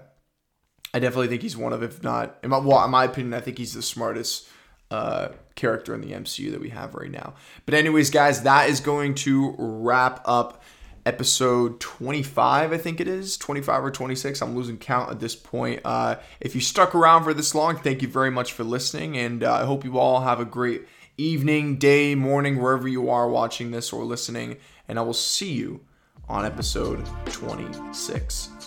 I definitely think he's one of, if not, in my, well, in my opinion, I think he's the smartest uh, character in the MCU that we have right now. But, anyways, guys, that is going to wrap up episode 25, I think it is 25 or 26. I'm losing count at this point. Uh, if you stuck around for this long, thank you very much for listening. And uh, I hope you all have a great evening, day, morning, wherever you are watching this or listening. And I will see you on episode 26.